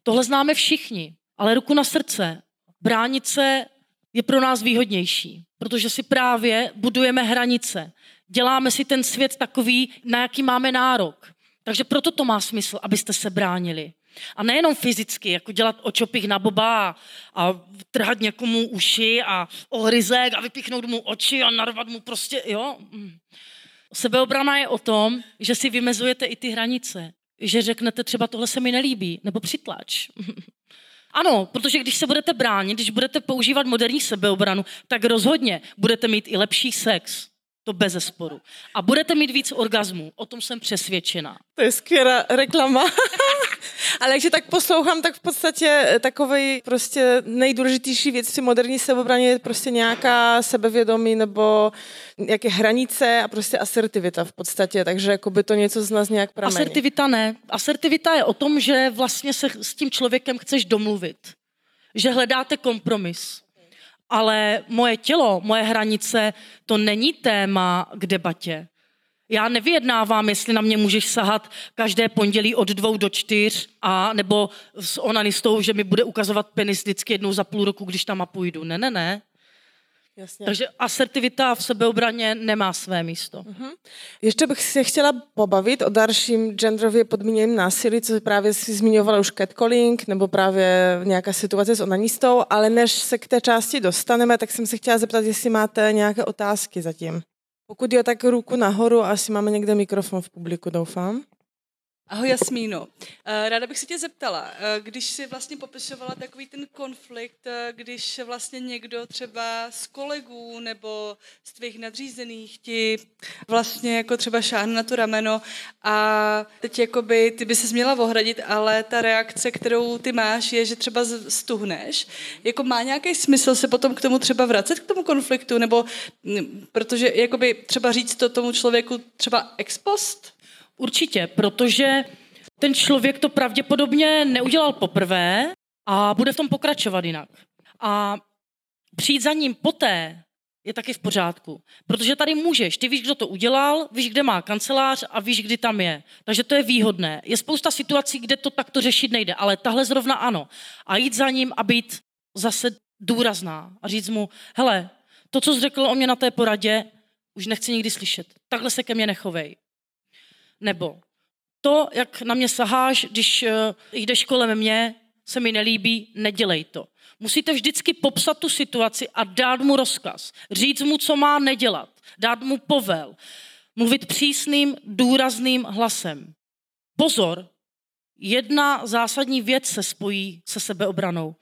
Tohle známe všichni, ale ruku na srdce. Bránit se je pro nás výhodnější, protože si právě budujeme hranice. Děláme si ten svět takový, na jaký máme nárok. Takže proto to má smysl, abyste se bránili. A nejenom fyzicky, jako dělat očopich na boba a, trhat někomu uši a ohryzek a vypíchnout mu oči a narvat mu prostě, jo. Sebeobrana je o tom, že si vymezujete i ty hranice. Že řeknete třeba tohle se mi nelíbí, nebo přitlač. Ano, protože když se budete bránit, když budete používat moderní sebeobranu, tak rozhodně budete mít i lepší sex. To bez sporu. A budete mít víc orgazmů, o tom jsem přesvědčená. To je skvělá reklama. Ale jak tak poslouchám, tak v podstatě takový prostě nejdůležitější věc při moderní sebeobraně je prostě nějaká sebevědomí nebo nějaké hranice a prostě asertivita v podstatě, takže jako by to něco z nás nějak pramení. Asertivita ne. Asertivita je o tom, že vlastně se s tím člověkem chceš domluvit. Že hledáte kompromis ale moje tělo, moje hranice, to není téma k debatě. Já nevyjednávám, jestli na mě můžeš sahat každé pondělí od dvou do čtyř a nebo s onanistou, že mi bude ukazovat penis vždycky jednou za půl roku, když tam a půjdu. Ne, ne, ne. Jasně. Takže asertivita v sebeobraně nemá své místo. Uh-huh. Ještě bych se chtěla pobavit o dalším genderově podmíněném násilí, co právě si zmiňovala už catcalling, nebo právě nějaká situace s onanistou, ale než se k té části dostaneme, tak jsem se chtěla zeptat, jestli máte nějaké otázky zatím. Pokud jo, tak ruku nahoru, asi máme někde mikrofon v publiku, doufám. Ahoj Jasmíno. Eh, ráda bych se tě zeptala, eh, když jsi vlastně popisovala takový ten konflikt, eh, když vlastně někdo třeba z kolegů nebo z tvých nadřízených ti vlastně jako třeba šáhne na to rameno a teď jakoby ty by se měla ohradit, ale ta reakce, kterou ty máš, je, že třeba stuhneš. Jako má nějaký smysl se potom k tomu třeba vracet k tomu konfliktu, nebo mm, protože jakoby třeba říct to tomu člověku třeba ex post? Určitě, protože ten člověk to pravděpodobně neudělal poprvé a bude v tom pokračovat jinak. A přijít za ním poté je taky v pořádku. Protože tady můžeš, ty víš, kdo to udělal, víš, kde má kancelář a víš, kdy tam je. Takže to je výhodné. Je spousta situací, kde to takto řešit nejde, ale tahle zrovna ano. A jít za ním a být zase důrazná a říct mu, hele, to, co jsi řekl o mě na té poradě, už nechci nikdy slyšet. Takhle se ke mně nechovej. Nebo to, jak na mě saháš, když uh, jdeš kolem mě, se mi nelíbí, nedělej to. Musíte vždycky popsat tu situaci a dát mu rozkaz. Říct mu, co má nedělat. Dát mu povel. Mluvit přísným, důrazným hlasem. Pozor, jedna zásadní věc se spojí se sebeobranou.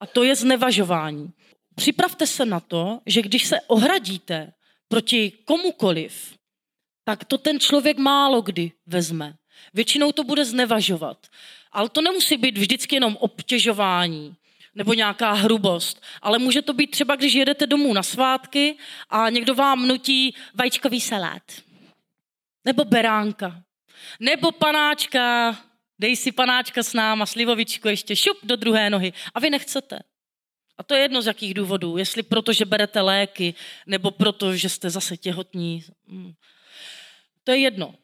A to je znevažování. Připravte se na to, že když se ohradíte proti komukoliv, tak to ten člověk málo kdy vezme. Většinou to bude znevažovat. Ale to nemusí být vždycky jenom obtěžování nebo nějaká hrubost, ale může to být třeba, když jedete domů na svátky a někdo vám nutí vajíčkový salát. Nebo beránka. Nebo panáčka, dej si panáčka s náma, slivovičku ještě, šup do druhé nohy. A vy nechcete. A to je jedno z jakých důvodů. Jestli proto, že berete léky, nebo proto, že jste zase těhotní. To je jedno.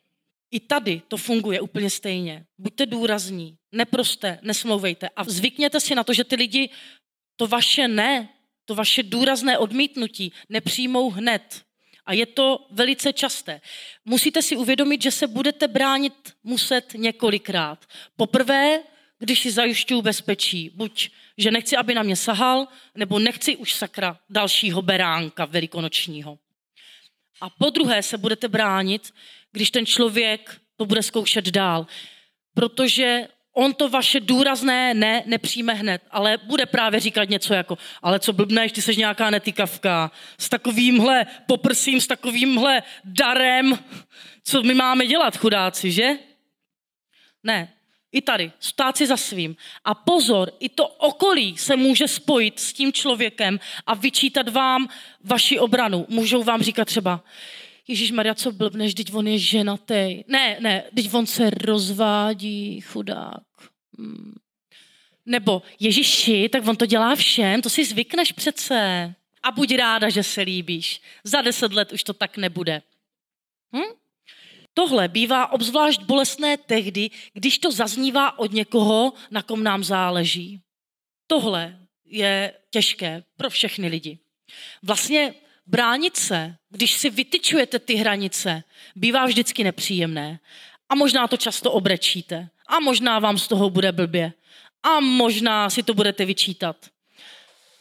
I tady to funguje úplně stejně. Buďte důrazní, neproste, nesmlouvejte a zvykněte si na to, že ty lidi to vaše ne, to vaše důrazné odmítnutí nepřijmou hned. A je to velice časté. Musíte si uvědomit, že se budete bránit muset několikrát. Poprvé, když si zajišťuju bezpečí, buď, že nechci, aby na mě sahal, nebo nechci už sakra dalšího beránka velikonočního. A po druhé se budete bránit, když ten člověk to bude zkoušet dál. Protože on to vaše důrazné ne nepřijme hned, ale bude právě říkat něco jako, ale co blbneš, ty jsi nějaká netykavka, s takovýmhle poprsím, s takovýmhle darem, co my máme dělat, chudáci, že? Ne, i tady, stát si za svým. A pozor, i to okolí se může spojit s tím člověkem a vyčítat vám vaši obranu. Můžou vám říkat třeba, Ježíš Maria, co blbneš, teď on je ženatý. Ne, ne, teď on se rozvádí, chudák. Hmm. Nebo Ježíši, tak on to dělá všem, to si zvykneš přece. A buď ráda, že se líbíš. Za deset let už to tak nebude. Hm? Tohle bývá obzvlášť bolestné tehdy, když to zaznívá od někoho, na kom nám záleží. Tohle je těžké pro všechny lidi. Vlastně bránit se, když si vytyčujete ty hranice, bývá vždycky nepříjemné. A možná to často obrečíte. A možná vám z toho bude blbě. A možná si to budete vyčítat.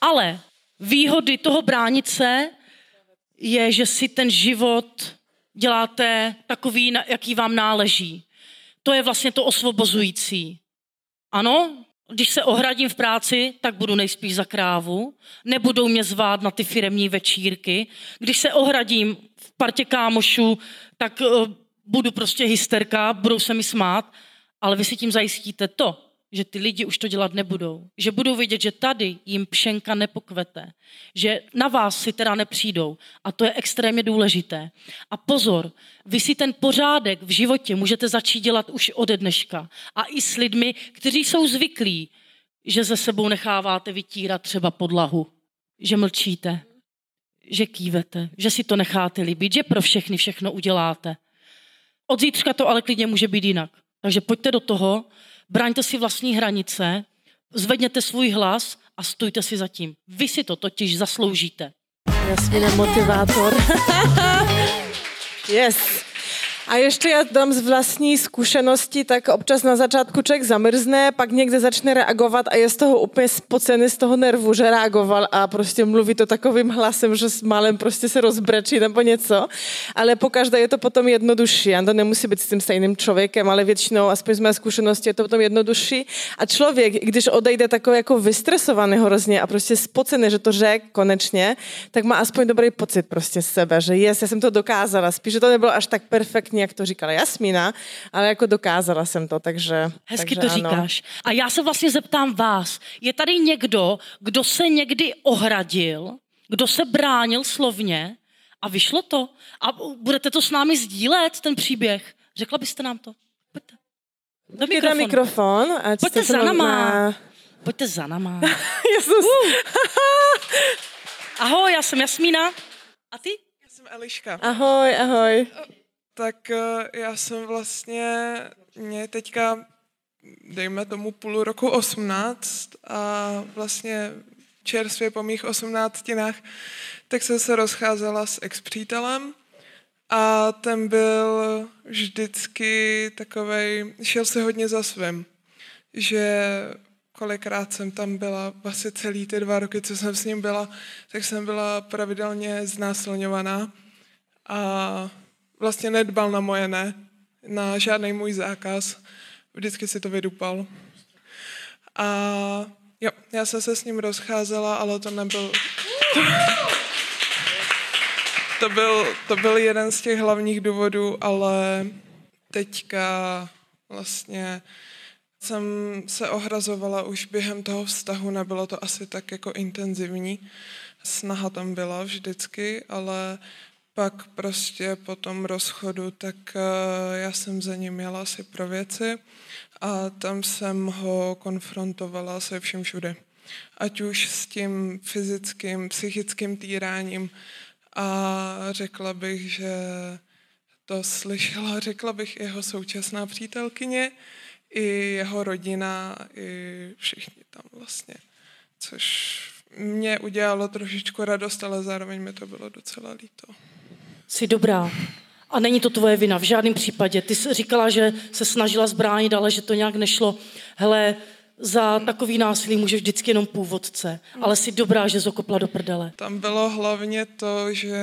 Ale výhody toho bránit se je, že si ten život děláte takový, jaký vám náleží. To je vlastně to osvobozující. Ano, když se ohradím v práci, tak budu nejspíš za krávu, nebudou mě zvát na ty firemní večírky. Když se ohradím v partě kámošů, tak uh, budu prostě hysterka, budou se mi smát, ale vy si tím zajistíte to, že ty lidi už to dělat nebudou. Že budou vidět, že tady jim pšenka nepokvete. Že na vás si teda nepřijdou. A to je extrémně důležité. A pozor, vy si ten pořádek v životě můžete začít dělat už ode dneška. A i s lidmi, kteří jsou zvyklí, že ze sebou necháváte vytírat třeba podlahu. Že mlčíte. Že kývete. Že si to necháte líbit. Že pro všechny všechno uděláte. Od zítřka to ale klidně může být jinak. Takže pojďte do toho braňte si vlastní hranice, zvedněte svůj hlas a stůjte si za tím. Vy si to totiž zasloužíte. Jasmín motivátor. yes. A ještě já dám z vlastní zkušenosti, tak občas na začátku člověk zamrzne, pak někde začne reagovat a je z toho úplně spocený z toho nervu, že reagoval a prostě mluví to takovým hlasem, že s malem prostě se rozbrečí nebo něco. Ale po každé je to potom jednodušší. A to nemusí být s tím stejným člověkem, ale většinou, aspoň z mé zkušenosti, je to potom jednodušší. A člověk, když odejde takový jako vystresovaný hrozně a prostě spocený, že to řek konečně, tak má aspoň dobrý pocit prostě z sebe, že jest, já jsem to dokázala. Spíš, že to nebylo až tak perfektní, jak to říkala Jasmína, ale jako dokázala jsem to, takže Hezky takže to ano. říkáš. A já se vlastně zeptám vás, je tady někdo, kdo se někdy ohradil, kdo se bránil slovně a vyšlo to? A budete to s námi sdílet, ten příběh? Řekla byste nám to? Pojďte. Do tam mikrofon. ať Pojďte za se náma. na- Pojďte za náma. Jesus. Ahoj, já jsem Jasmína. A ty? Já jsem Eliška. Ahoj, ahoj. Tak eh, já jsem vlastně, mě teďka, dejme tomu půl roku 18 a vlastně čerstvě po mých osmnáctinách, tak jsem se rozcházela s ex-přítelem a ten byl vždycky takovej, šel si hodně za svým, že kolikrát jsem tam byla, vlastně celý ty dva roky, co jsem s ním byla, tak jsem byla pravidelně znásilňovaná a vlastně nedbal na moje ne, na žádný můj zákaz. Vždycky si to vydupal. A jo, já jsem se s ním rozcházela, ale to nebyl... To byl, to byl jeden z těch hlavních důvodů, ale teďka vlastně jsem se ohrazovala už během toho vztahu, nebylo to asi tak jako intenzivní. Snaha tam byla vždycky, ale pak prostě po tom rozchodu, tak eh, já jsem za ním jela asi pro věci a tam jsem ho konfrontovala se vším všude. Ať už s tím fyzickým, psychickým týráním a řekla bych, že to slyšela, řekla bych, jeho současná přítelkyně, i jeho rodina, i všichni tam vlastně. Což mě udělalo trošičku radost, ale zároveň mi to bylo docela líto. Jsi dobrá. A není to tvoje vina v žádném případě. Ty jsi říkala, že se snažila zbránit, ale že to nějak nešlo. Hele, za takový násilí může vždycky jenom původce. Ale jsi dobrá, že zokopla do prdele. Tam bylo hlavně to, že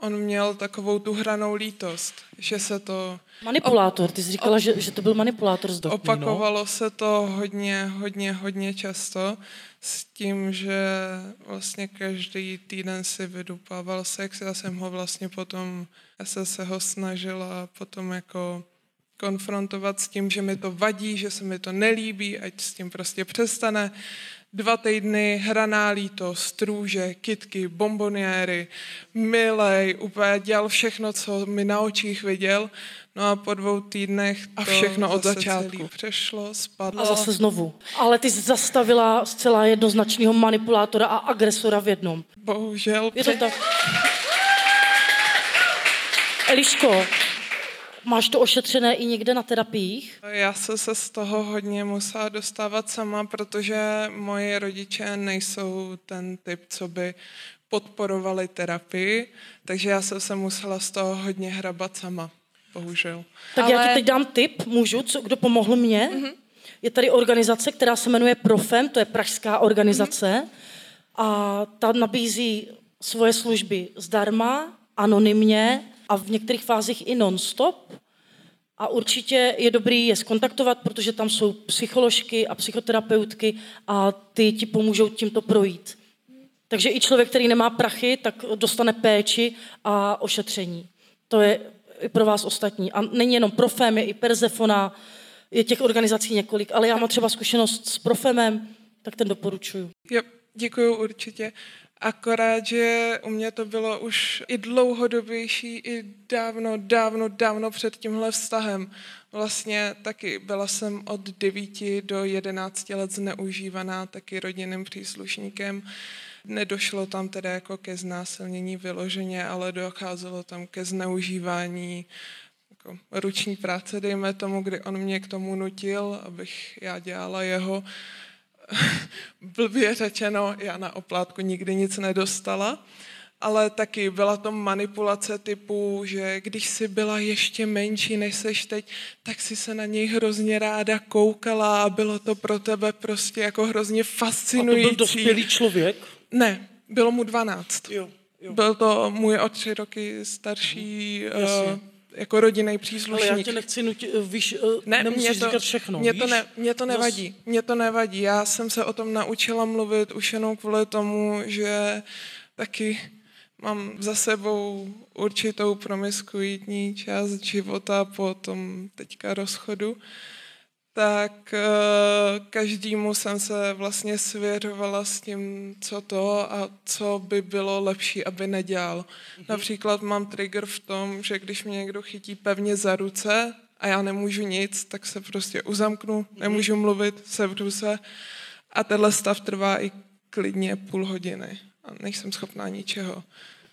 on měl takovou tu hranou lítost, že se to Manipulátor. Ty jsi říkala, že, že to byl manipulátor z doby. Opakovalo se to hodně, hodně, hodně často s tím, že vlastně každý týden si vydupával sex. Já jsem ho vlastně potom, já jsem se ho snažila potom jako konfrontovat s tím, že mi to vadí, že se mi to nelíbí, ať s tím prostě přestane. Dva týdny hraná lítost, růže, kitky, bomboniéry, milej, úplně dělal všechno, co mi na očích viděl. No a po dvou týdnech to A všechno od začátku. přešlo, spadlo. A zase znovu. Ale ty jsi zastavila zcela jednoznačného manipulátora a agresora v jednom. Bohužel. Je to tak? Eliško, máš to ošetřené i někde na terapiích? Já jsem se z toho hodně musela dostávat sama, protože moje rodiče nejsou ten typ, co by podporovali terapii, takže já jsem se musela z toho hodně hrabat sama, bohužel. Tak Ale... já ti teď dám tip, můžu, co, kdo pomohl mně. Mm-hmm. Je tady organizace, která se jmenuje Profem, to je pražská organizace. Mm-hmm. A ta nabízí svoje služby zdarma, anonymně a v některých fázích i non-stop. A určitě je dobrý je skontaktovat, protože tam jsou psycholožky a psychoterapeutky a ty ti pomůžou tímto projít. Takže i člověk, který nemá prachy, tak dostane péči a ošetření. To je i pro vás ostatní. A není jenom Profem, je i Persefona, je těch organizací několik, ale já mám třeba zkušenost s Profemem, tak ten doporučuju. Jo, děkuju určitě. Akorát, že u mě to bylo už i dlouhodobější, i dávno, dávno, dávno před tímhle vztahem. Vlastně taky byla jsem od 9 do 11 let zneužívaná taky rodinným příslušníkem. Nedošlo tam teda jako ke znásilnění vyloženě, ale docházelo tam ke zneužívání jako ruční práce, dejme tomu, kdy on mě k tomu nutil, abych já dělala jeho blbě řečeno, já na oplátku nikdy nic nedostala. ale taky byla to manipulace typu, že když jsi byla ještě menší, než seš teď, tak si se na něj hrozně ráda koukala a bylo to pro tebe prostě jako hrozně fascinující. A to byl dospělý člověk? Ne, bylo mu 12. Jo, jo. Byl to můj o tři roky starší uh, jako rodinný příslušník. Ale já tě nechci nutit, eh, víš, eh, ne, mě to, říkat všechno, mě víš? to, ne, mě to nevadí, mě to nevadí. Já jsem se o tom naučila mluvit už jenom kvůli tomu, že taky mám za sebou určitou promiskuitní část života po tom teďka rozchodu, tak eh, každému jsem se vlastně svěřovala s tím, co to a co by bylo lepší, aby nedělal. Mm-hmm. Například mám trigger v tom, že když mě někdo chytí pevně za ruce a já nemůžu nic, tak se prostě uzamknu, mm-hmm. nemůžu mluvit, sevřu se a tenhle stav trvá i klidně půl hodiny a nejsem schopná ničeho.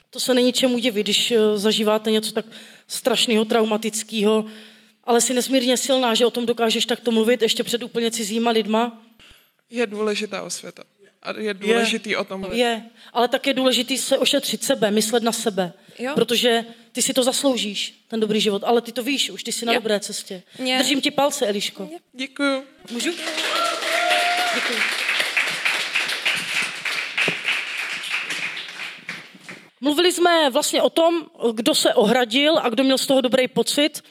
To se není čemu divit, když eh, zažíváte něco tak strašného, traumatického, ale jsi nesmírně silná, že o tom dokážeš takto mluvit ještě před úplně cizíma lidma. Je důležitá osvěta. A je důležitý je, o tom mluvit. Je, ale tak je důležitý se ošetřit sebe, myslet na sebe. Jo. Protože ty si to zasloužíš, ten dobrý život. Ale ty to víš, už ty jsi na jo. dobré cestě. Je. Držím ti palce, Eliško. Děkuju. Můžu? Děkuju. Mluvili jsme vlastně o tom, kdo se ohradil a kdo měl z toho dobrý pocit.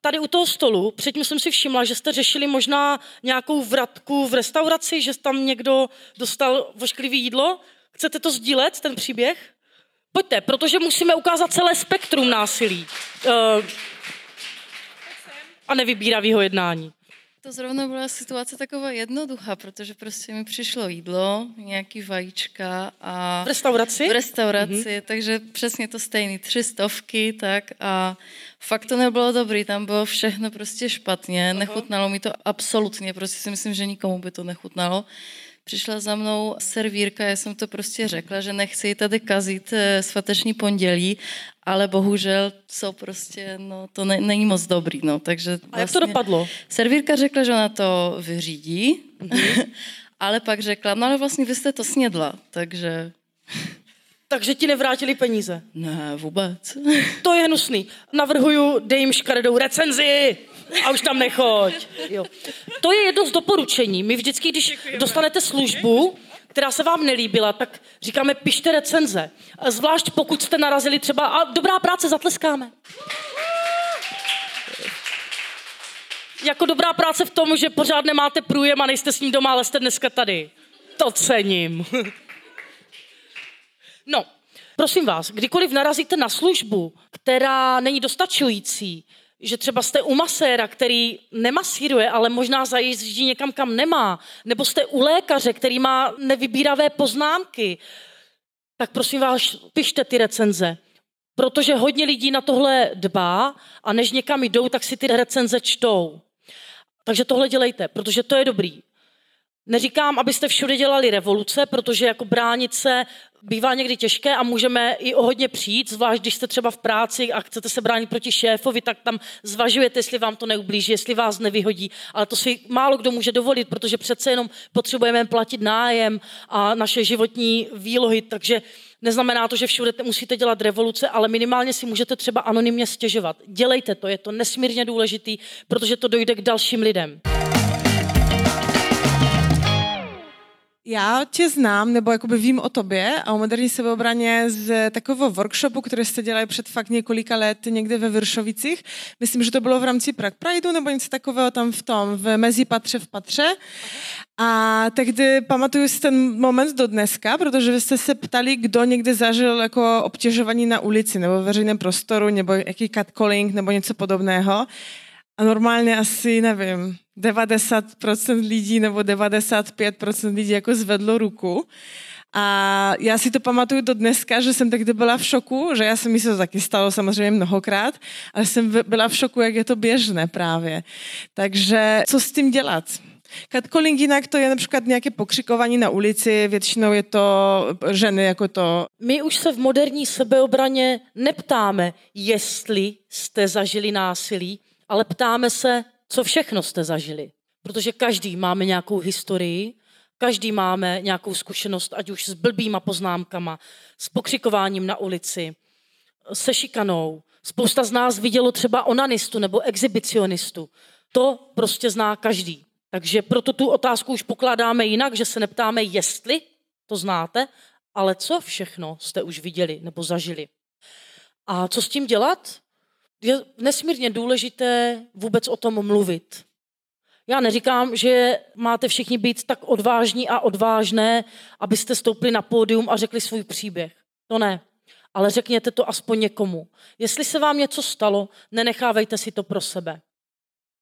Tady u toho stolu, předtím jsem si všimla, že jste řešili možná nějakou vratku v restauraci, že tam někdo dostal vošklivý jídlo. Chcete to sdílet, ten příběh? Pojďte, protože musíme ukázat celé spektrum násilí uh, a nevybíravého jednání. To zrovna byla situace taková jednoduchá, protože prostě mi přišlo jídlo, nějaký vajíčka a... V restauraci? V restauraci, mm-hmm. takže přesně to stejný, tři stovky, tak a fakt to nebylo dobrý, tam bylo všechno prostě špatně, Aha. nechutnalo mi to absolutně, prostě si myslím, že nikomu by to nechutnalo přišla za mnou servírka, já jsem to prostě řekla, že nechci tady kazit eh, svateční pondělí, ale bohužel co prostě, no to ne, není moc dobrý, no, takže vlastně A jak to vlastně dopadlo? Servírka řekla, že ona to vyřídí, mm-hmm. ale pak řekla, no ale vlastně vy jste to snědla, takže... Takže ti nevrátili peníze? Ne, vůbec. To je hnusný. Navrhuju, dej jim škaredou recenzi a už tam nechoď. Jo. To je jedno z doporučení. My vždycky, když dostanete službu, která se vám nelíbila, tak říkáme, pište recenze. Zvlášť pokud jste narazili třeba, a dobrá práce, zatleskáme. Jako dobrá práce v tom, že pořád nemáte průjem a nejste s ním doma, ale jste dneska tady. To cením. No, prosím vás, kdykoliv narazíte na službu, která není dostačující, že třeba jste u maséra, který nemasíruje, ale možná zajíždí někam, kam nemá, nebo jste u lékaře, který má nevybíravé poznámky, tak prosím vás, pište ty recenze. Protože hodně lidí na tohle dbá a než někam jdou, tak si ty recenze čtou. Takže tohle dělejte, protože to je dobrý. Neříkám, abyste všude dělali revoluce, protože jako bránit se bývá někdy těžké a můžeme i o hodně přijít, zvlášť když jste třeba v práci a chcete se bránit proti šéfovi, tak tam zvažujete, jestli vám to neublíží, jestli vás nevyhodí. Ale to si málo kdo může dovolit, protože přece jenom potřebujeme platit nájem a naše životní výlohy, takže Neznamená to, že všude musíte dělat revoluce, ale minimálně si můžete třeba anonymně stěžovat. Dělejte to, je to nesmírně důležitý, protože to dojde k dalším lidem. Já tě znám, nebo jakoby vím o tobě a o moderní sebeobraně z takového workshopu, který jste dělali před fakt několika let někde ve Vršovicích. Myslím, že to bylo v rámci Prague Prideu nebo něco takového tam v tom, v mezi patře v patře. A tehdy pamatuju si ten moment do dneska, protože vy jste se ptali, kdo někde zažil jako obtěžování na ulici nebo v veřejném prostoru, nebo jaký catcalling nebo něco podobného. A normálně asi, nevím, 90% lidí nebo 95% lidí jako zvedlo ruku. A já si to pamatuju do dneska, že jsem tehdy byla v šoku, že já jsem mi se to taky stalo samozřejmě mnohokrát, ale jsem byla v šoku, jak je to běžné právě. Takže co s tím dělat? Catcalling jinak to je například nějaké pokřikování na ulici, většinou je to ženy jako to. My už se v moderní sebeobraně neptáme, jestli jste zažili násilí, ale ptáme se, co všechno jste zažili. Protože každý máme nějakou historii Každý máme nějakou zkušenost, ať už s blbýma poznámkama, s pokřikováním na ulici, se šikanou. Spousta z nás vidělo třeba onanistu nebo exhibicionistu. To prostě zná každý. Takže proto tu otázku už pokládáme jinak, že se neptáme, jestli to znáte, ale co všechno jste už viděli nebo zažili. A co s tím dělat? Je nesmírně důležité vůbec o tom mluvit. Já neříkám, že máte všichni být tak odvážní a odvážné, abyste stoupli na pódium a řekli svůj příběh. To ne. Ale řekněte to aspoň někomu. Jestli se vám něco stalo, nenechávejte si to pro sebe.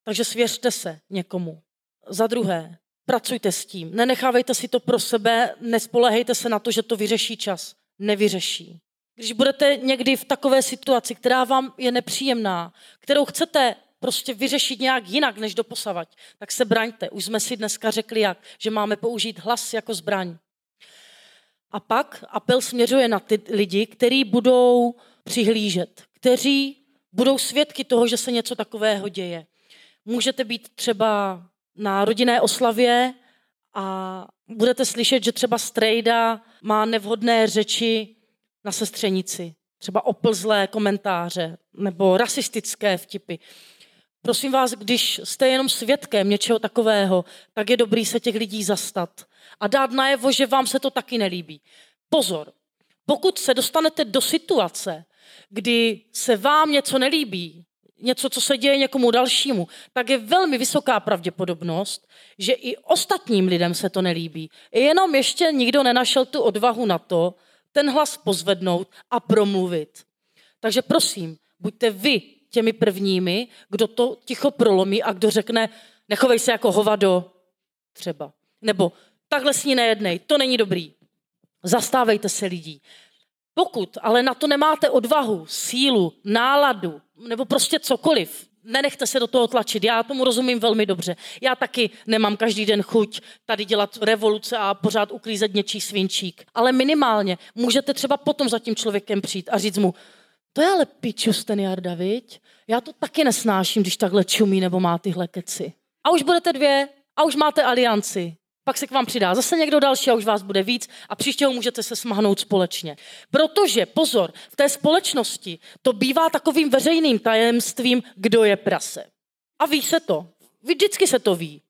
Takže svěřte se někomu. Za druhé, pracujte s tím. Nenechávejte si to pro sebe, nespolehejte se na to, že to vyřeší čas. Nevyřeší. Když budete někdy v takové situaci, která vám je nepříjemná, kterou chcete prostě vyřešit nějak jinak než doposavať, tak se braňte. Už jsme si dneska řekli jak, že máme použít hlas jako zbraň. A pak apel směřuje na ty lidi, kteří budou přihlížet, kteří budou svědky toho, že se něco takového děje. Můžete být třeba na rodinné oslavě a budete slyšet, že třeba strejda má nevhodné řeči na sestřenici, třeba oplzlé komentáře nebo rasistické vtipy. Prosím vás, když jste jenom svědkem něčeho takového, tak je dobrý se těch lidí zastat a dát najevo, že vám se to taky nelíbí. Pozor, pokud se dostanete do situace, kdy se vám něco nelíbí, něco, co se děje někomu dalšímu, tak je velmi vysoká pravděpodobnost, že i ostatním lidem se to nelíbí. Jenom ještě nikdo nenašel tu odvahu na to, ten hlas pozvednout a promluvit. Takže prosím, buďte vy těmi prvními, kdo to ticho prolomí a kdo řekne, nechovej se jako hovado, třeba. Nebo takhle s ní nejednej, to není dobrý. Zastávejte se lidí. Pokud ale na to nemáte odvahu, sílu, náladu, nebo prostě cokoliv, nenechte se do toho tlačit. Já tomu rozumím velmi dobře. Já taky nemám každý den chuť tady dělat revoluce a pořád uklízet něčí svinčík. Ale minimálně můžete třeba potom za tím člověkem přijít a říct mu, to je ale pičus ten Jarda, viď? Já to taky nesnáším, když takhle čumí nebo má tyhle keci. A už budete dvě a už máte alianci pak se k vám přidá zase někdo další a už vás bude víc a příště ho můžete se smahnout společně. Protože, pozor, v té společnosti to bývá takovým veřejným tajemstvím, kdo je prase. A ví se to. Vždycky se to ví.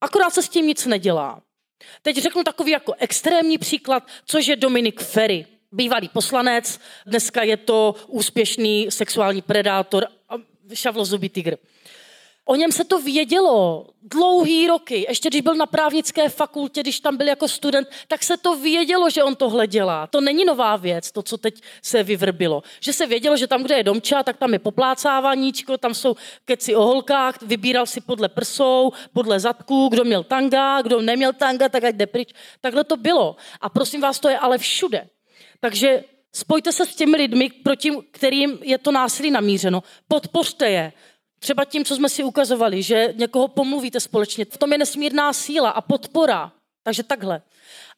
Akorát se s tím nic nedělá. Teď řeknu takový jako extrémní příklad, což je Dominik Ferry, bývalý poslanec, dneska je to úspěšný sexuální predátor šavlozubý tygr. O něm se to vědělo dlouhý roky. Ještě když byl na právnické fakultě, když tam byl jako student, tak se to vědělo, že on tohle dělá. To není nová věc, to, co teď se vyvrbilo. Že se vědělo, že tam, kde je domča, tak tam je poplácávaníčko, tam jsou keci o holkách, vybíral si podle prsou, podle zadků, kdo měl tanga, kdo neměl tanga, tak ať jde pryč. Takhle to bylo. A prosím vás, to je ale všude. Takže spojte se s těmi lidmi, proti kterým je to násilí namířeno. Podpořte je. Třeba tím, co jsme si ukazovali, že někoho pomluvíte společně. V tom je nesmírná síla a podpora. Takže takhle.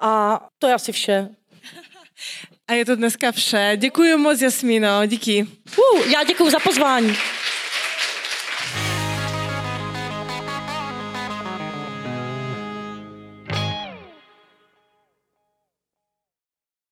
A to je asi vše. A je to dneska vše. Děkuji moc, Jasmíno. Díky. Uh, já děkuji za pozvání.